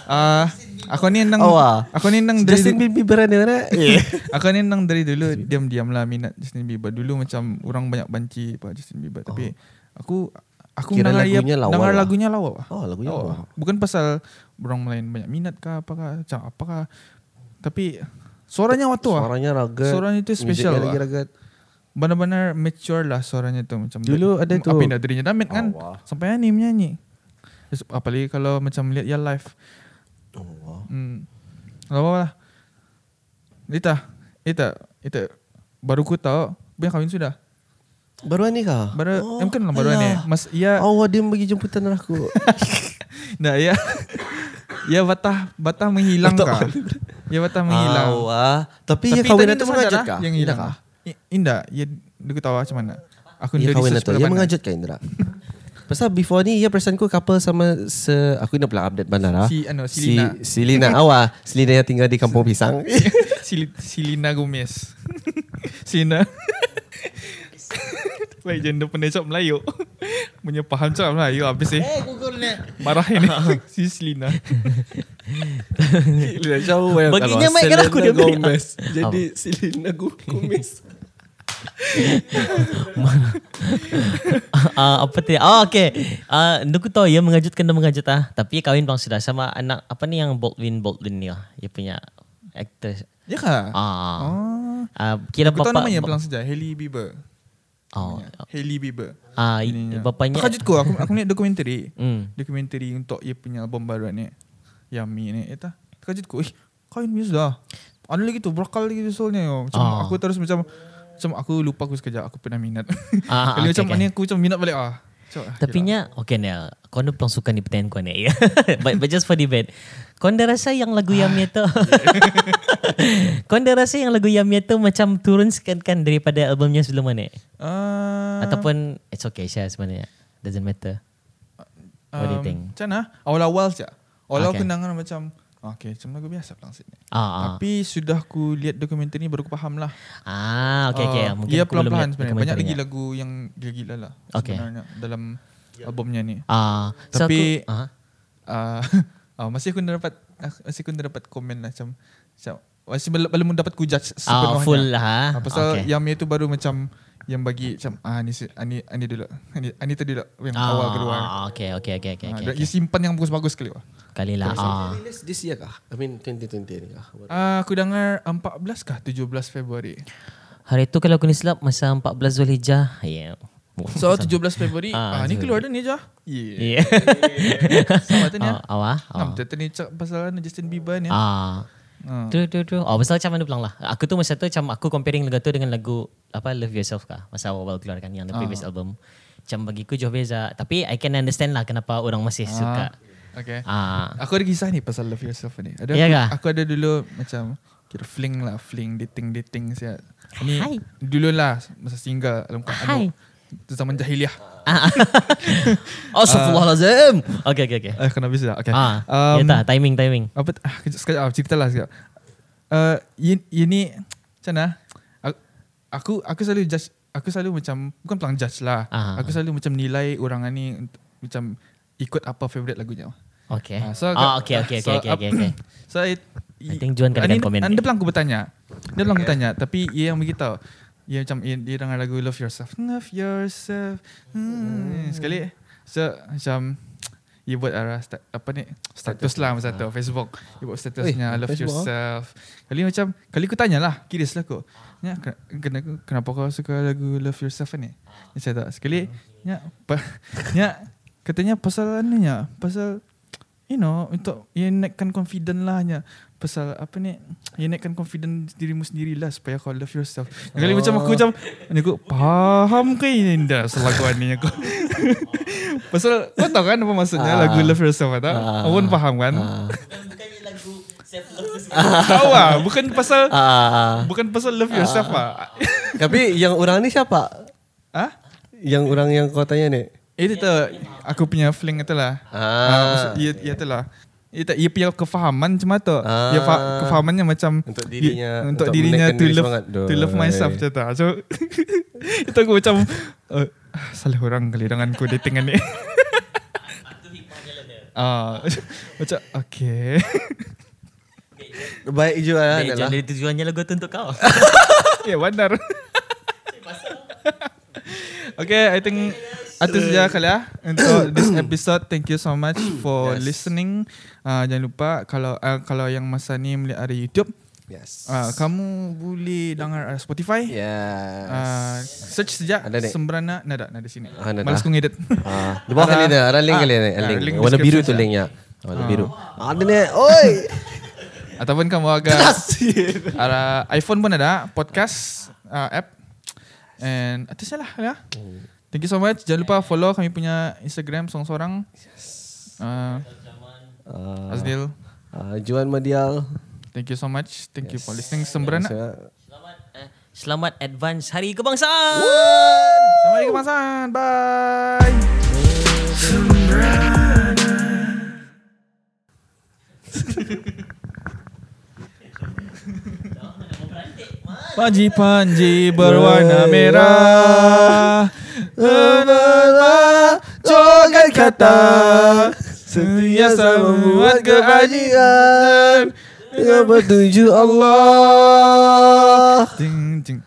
Ah, Aku ni nang Oh, ah. Aku ni nang dari Justin Bieber ni mana? [LAUGHS] Aku ni nang dari dulu diam-diam lah minat Justin Bieber. Dulu macam orang banyak banci apa Justin Bieber tapi aku aku Kira dengar lagunya lawa dengar lah. lagunya lawa. Oh, lagunya lawa. Bukan pasal orang lain banyak minat kah apakah macam apakah tapi suaranya waktu ah. Suaranya ragat. Suaranya tu special musiknya lagi lah. ragat. Benar-benar mature lah suaranya tu macam Dulu ada tu- apa yang dirinya damit kan wah. sampai ni menyanyi. Apalagi kalau macam lihat dia live. Wow. Hmm. Apa lah. Ita, Ita, Ita. Baru ku tahu, dia kahwin sudah. Baru ni kah? Baru, oh, eh, bukan lah baru ni. Mas, ia, Oh, dia bagi jemputan aku. [LAUGHS] nah, ia, ia batah, batah menghilang kah? Ia batah menghilang. Oh, ah. Tapi, ya Tapi kahwin itu dia mengajut lah kah? Yang hilang. kah? Indah, ia, dia tahu macam mana. Aku dah kahwin research itu. Ia pada mana. mengajut kah Indra? [LAUGHS] Pasal before ni ia perasan ku couple sama se aku nak pula update bandara. Si, ano, si Lina. Si, si Lina [LAUGHS] awak. Si Lina yang tinggal di Kampung Pisang. [LAUGHS] si, si Lina Gomez. si Legenda penecap Melayu. [LAUGHS] Punya faham cakap Melayu habis eh. Eh, Google ni. Marah ini [LAUGHS] [LAUGHS] si Selina. Jauh Baginya mic kan aku dia. Gomez. Jadi si Lina Gomez. Ah, apa tu? Oh, okay. Ah, uh, aku tahu ia mengejutkan dan mengejut ah. Tapi kahwin bang sudah sama anak apa ni yang Baldwin Baldwin ni ah. Dia punya actor. Ya kah? Ah. Oh. Ah, kira Aku tahu bapa namanya pelang saja. Hailey Bieber. Oh. Hailey Bieber. Ah, Ininya. bapanya Terkejut ko. Aku, aku lihat dokumentari. [LAUGHS] Hmm. Dokumentari untuk ia punya album baru ni. Yummy ni. Eta. Terkejut ko. Eh, kahwin dia sudah. Ada lagi tu. Berakal lagi soalnya. yo. Macam Ah. aku terus macam macam aku lupa aku sekejap aku pernah minat. Ah, [LAUGHS] okay, macam okay. ni aku macam minat balik ah. Ah, Tapi nya okay ni. Kau nak pelang suka ni pertanyaan kau ni. [LAUGHS] but, but just for debate. Kau anda rasa yang lagu Yummy [LAUGHS] tu Kau anda rasa yang lagu Yummy tu macam turun sikit kan daripada albumnya sebelum ni? Ah, Ataupun it's okay Syah sebenarnya. Doesn't matter. what do you um, think? Macam mana? Awal-awal je. Awal-awal Okay. dengar macam Okay, macam lagu biasa pelang sini. Ah, ah. Tapi sudah aku lihat dokumentari ni baru aku faham lah. Ah, okay, okay. Ah, Mungkin belum pelan-pelan sebenarnya. Banyak lagi dokumenterinya. lagu yang gila-gila lah Okay. sebenarnya dalam albumnya ni. Ah, so Tapi- aku, ah, Uh, [LAUGHS] uh, masih aku dapat masih aku dapat komen lah macam, macam masih belum belum dapat ku judge ah, sepenuhnya. full lah. ha? Ah, pasal okay. yang itu baru macam yang bagi macam ah ni si- ani ani dulu. Ani ani tadi dulu yang ah, awal keluar. ah, okay, okay, okay, okay, Ah, okay, okay. Simpan yang bagus-bagus sekali. wah. Kali lah. Ah. Release this year kah? I mean 2020 ni kah? Ah, aku dengar 14 kah 17 Februari. Hari tu kalau aku ni silap masa 14 Zulhijjah. Ya. Yeah. So 17 Februari Ah, ah, ni 17. keluar dah ni je. Yeah. Yeah. [LAUGHS] Sama tu ni. Ah, awak? Nam tu ni cak pasal ni Justin Bieber ni. Ah. Tu tu tu. Oh, pasal macam mana pulang lah. Aku tu masa tu macam aku comparing lagu tu dengan lagu apa Love Yourself kah. Masa awal keluarkan yang the previous album. Macam bagiku jauh beza. Tapi I can understand lah kenapa orang masih suka. Okay. Ah. Aku ada kisah ni pasal Love Yourself ni. Ada Ya aku, kah? aku ada dulu macam kira fling lah, fling dating dating siat. Ni Hai. dulu lah masa single dalam Hai. anu tu zaman jahiliah. Ah. [LAUGHS] oh, Astagfirullahalazim. Okay, okay, okay. Eh kena bisa. Okay. Ah, Um, ya tak, timing, timing. apa ah, kejap sekejap ah, cerita lah sekejap. Uh, ini, ini macam mana? Aku, aku aku selalu judge aku selalu macam bukan pelang judge lah. Ah. Aku selalu macam nilai orang ni macam ikut apa favorite lagunya. Okay. Ah, so ah, agak- okay, okay, so okay, okay, okay, okay. [COUGHS] So it, I think Juan kena komen. Anda pelang aku bertanya. Dia pelang aku tanya tapi ia yang beritahu. Ia macam ia, dia dengar lagu Love Yourself. Love Yourself. Hmm. Sekali so macam [TSK] ia buat arah sta- apa ni status lah masa tu Facebook. Dia buat statusnya Love Facebook, Yourself. Kali macam kali aku tanya lah, curious lah aku. Ya, ken- kenapa, kenapa kau suka lagu Love Yourself ni? Dia cakap sekali ya, pa, [LAUGHS] ya katanya pasal anunya, pasal you know untuk ia naikkan confident lah hanya pasal apa ni naikkan confident dirimu sendiri lah supaya kau love yourself kali Oh. macam aku macam ni aku faham ke ini dah selaguan ni aku [LAUGHS] pasal kau tahu kan apa maksudnya Ah. lagu love yourself tak Ah. awak pun faham kan Ah. Love tahu ah bukan pasal Ah. bukan pasal love yourself ah Tapi yang orang ni siapa? ah Yang orang yang kau tanya ni? itu tu aku punya fling itu lah Ah. ah maksud, ia ia tu lah ia, tak- ia punya kefahaman macam tu. Ah. Ia fa- kefahamannya macam Untuk dirinya- ia- untuk, untuk dirinya to love semangat. to love myself macam tu. So [LAUGHS] itu aku macam uh, salah orang kali dengan aku dating ni. [LAUGHS] Ah, [LAUGHS] macam okay. Baik jual Eh, adalah jadi tujuannya lagu tu untuk kau. Ya benar. okay, I think itu saja kali ya untuk [COUGHS] this episode. Thank you so much for Yes. listening. Uh, jangan lupa kalau uh, kalau yang masa ni melihat dari YouTube, Yes. uh, kamu boleh dengar uh, Spotify. Yes. Uh, search saja Ada? Sembrana nada nada sini. Ah, nada. Malas ku ngedit. Ah, di bawah kali ada, ada link Ah, kali ada, ah, link. link Warna biru tu linknya. Warna biru. Ada ni. Oi. [LAUGHS] Ataupun kamu agak ada [LAUGHS] iPhone pun ada podcast uh, app. And itu salah ya. Thank you so much. Jangan lupa follow kami punya Instagram sorang-sorang. Uh, Ah, Azdil. ah, Juan Madial. Thank you so much. Thank you for listening. Sembrana. Selamat eh, selamat advance Hari Kebangsaan. Selamat Hari Kebangsaan. Bye. [LAUGHS] Panji-panji berwarna merah Joget kata. Sentiasa membuat kebajikan. Dengan petunjuk Allah. Ting ting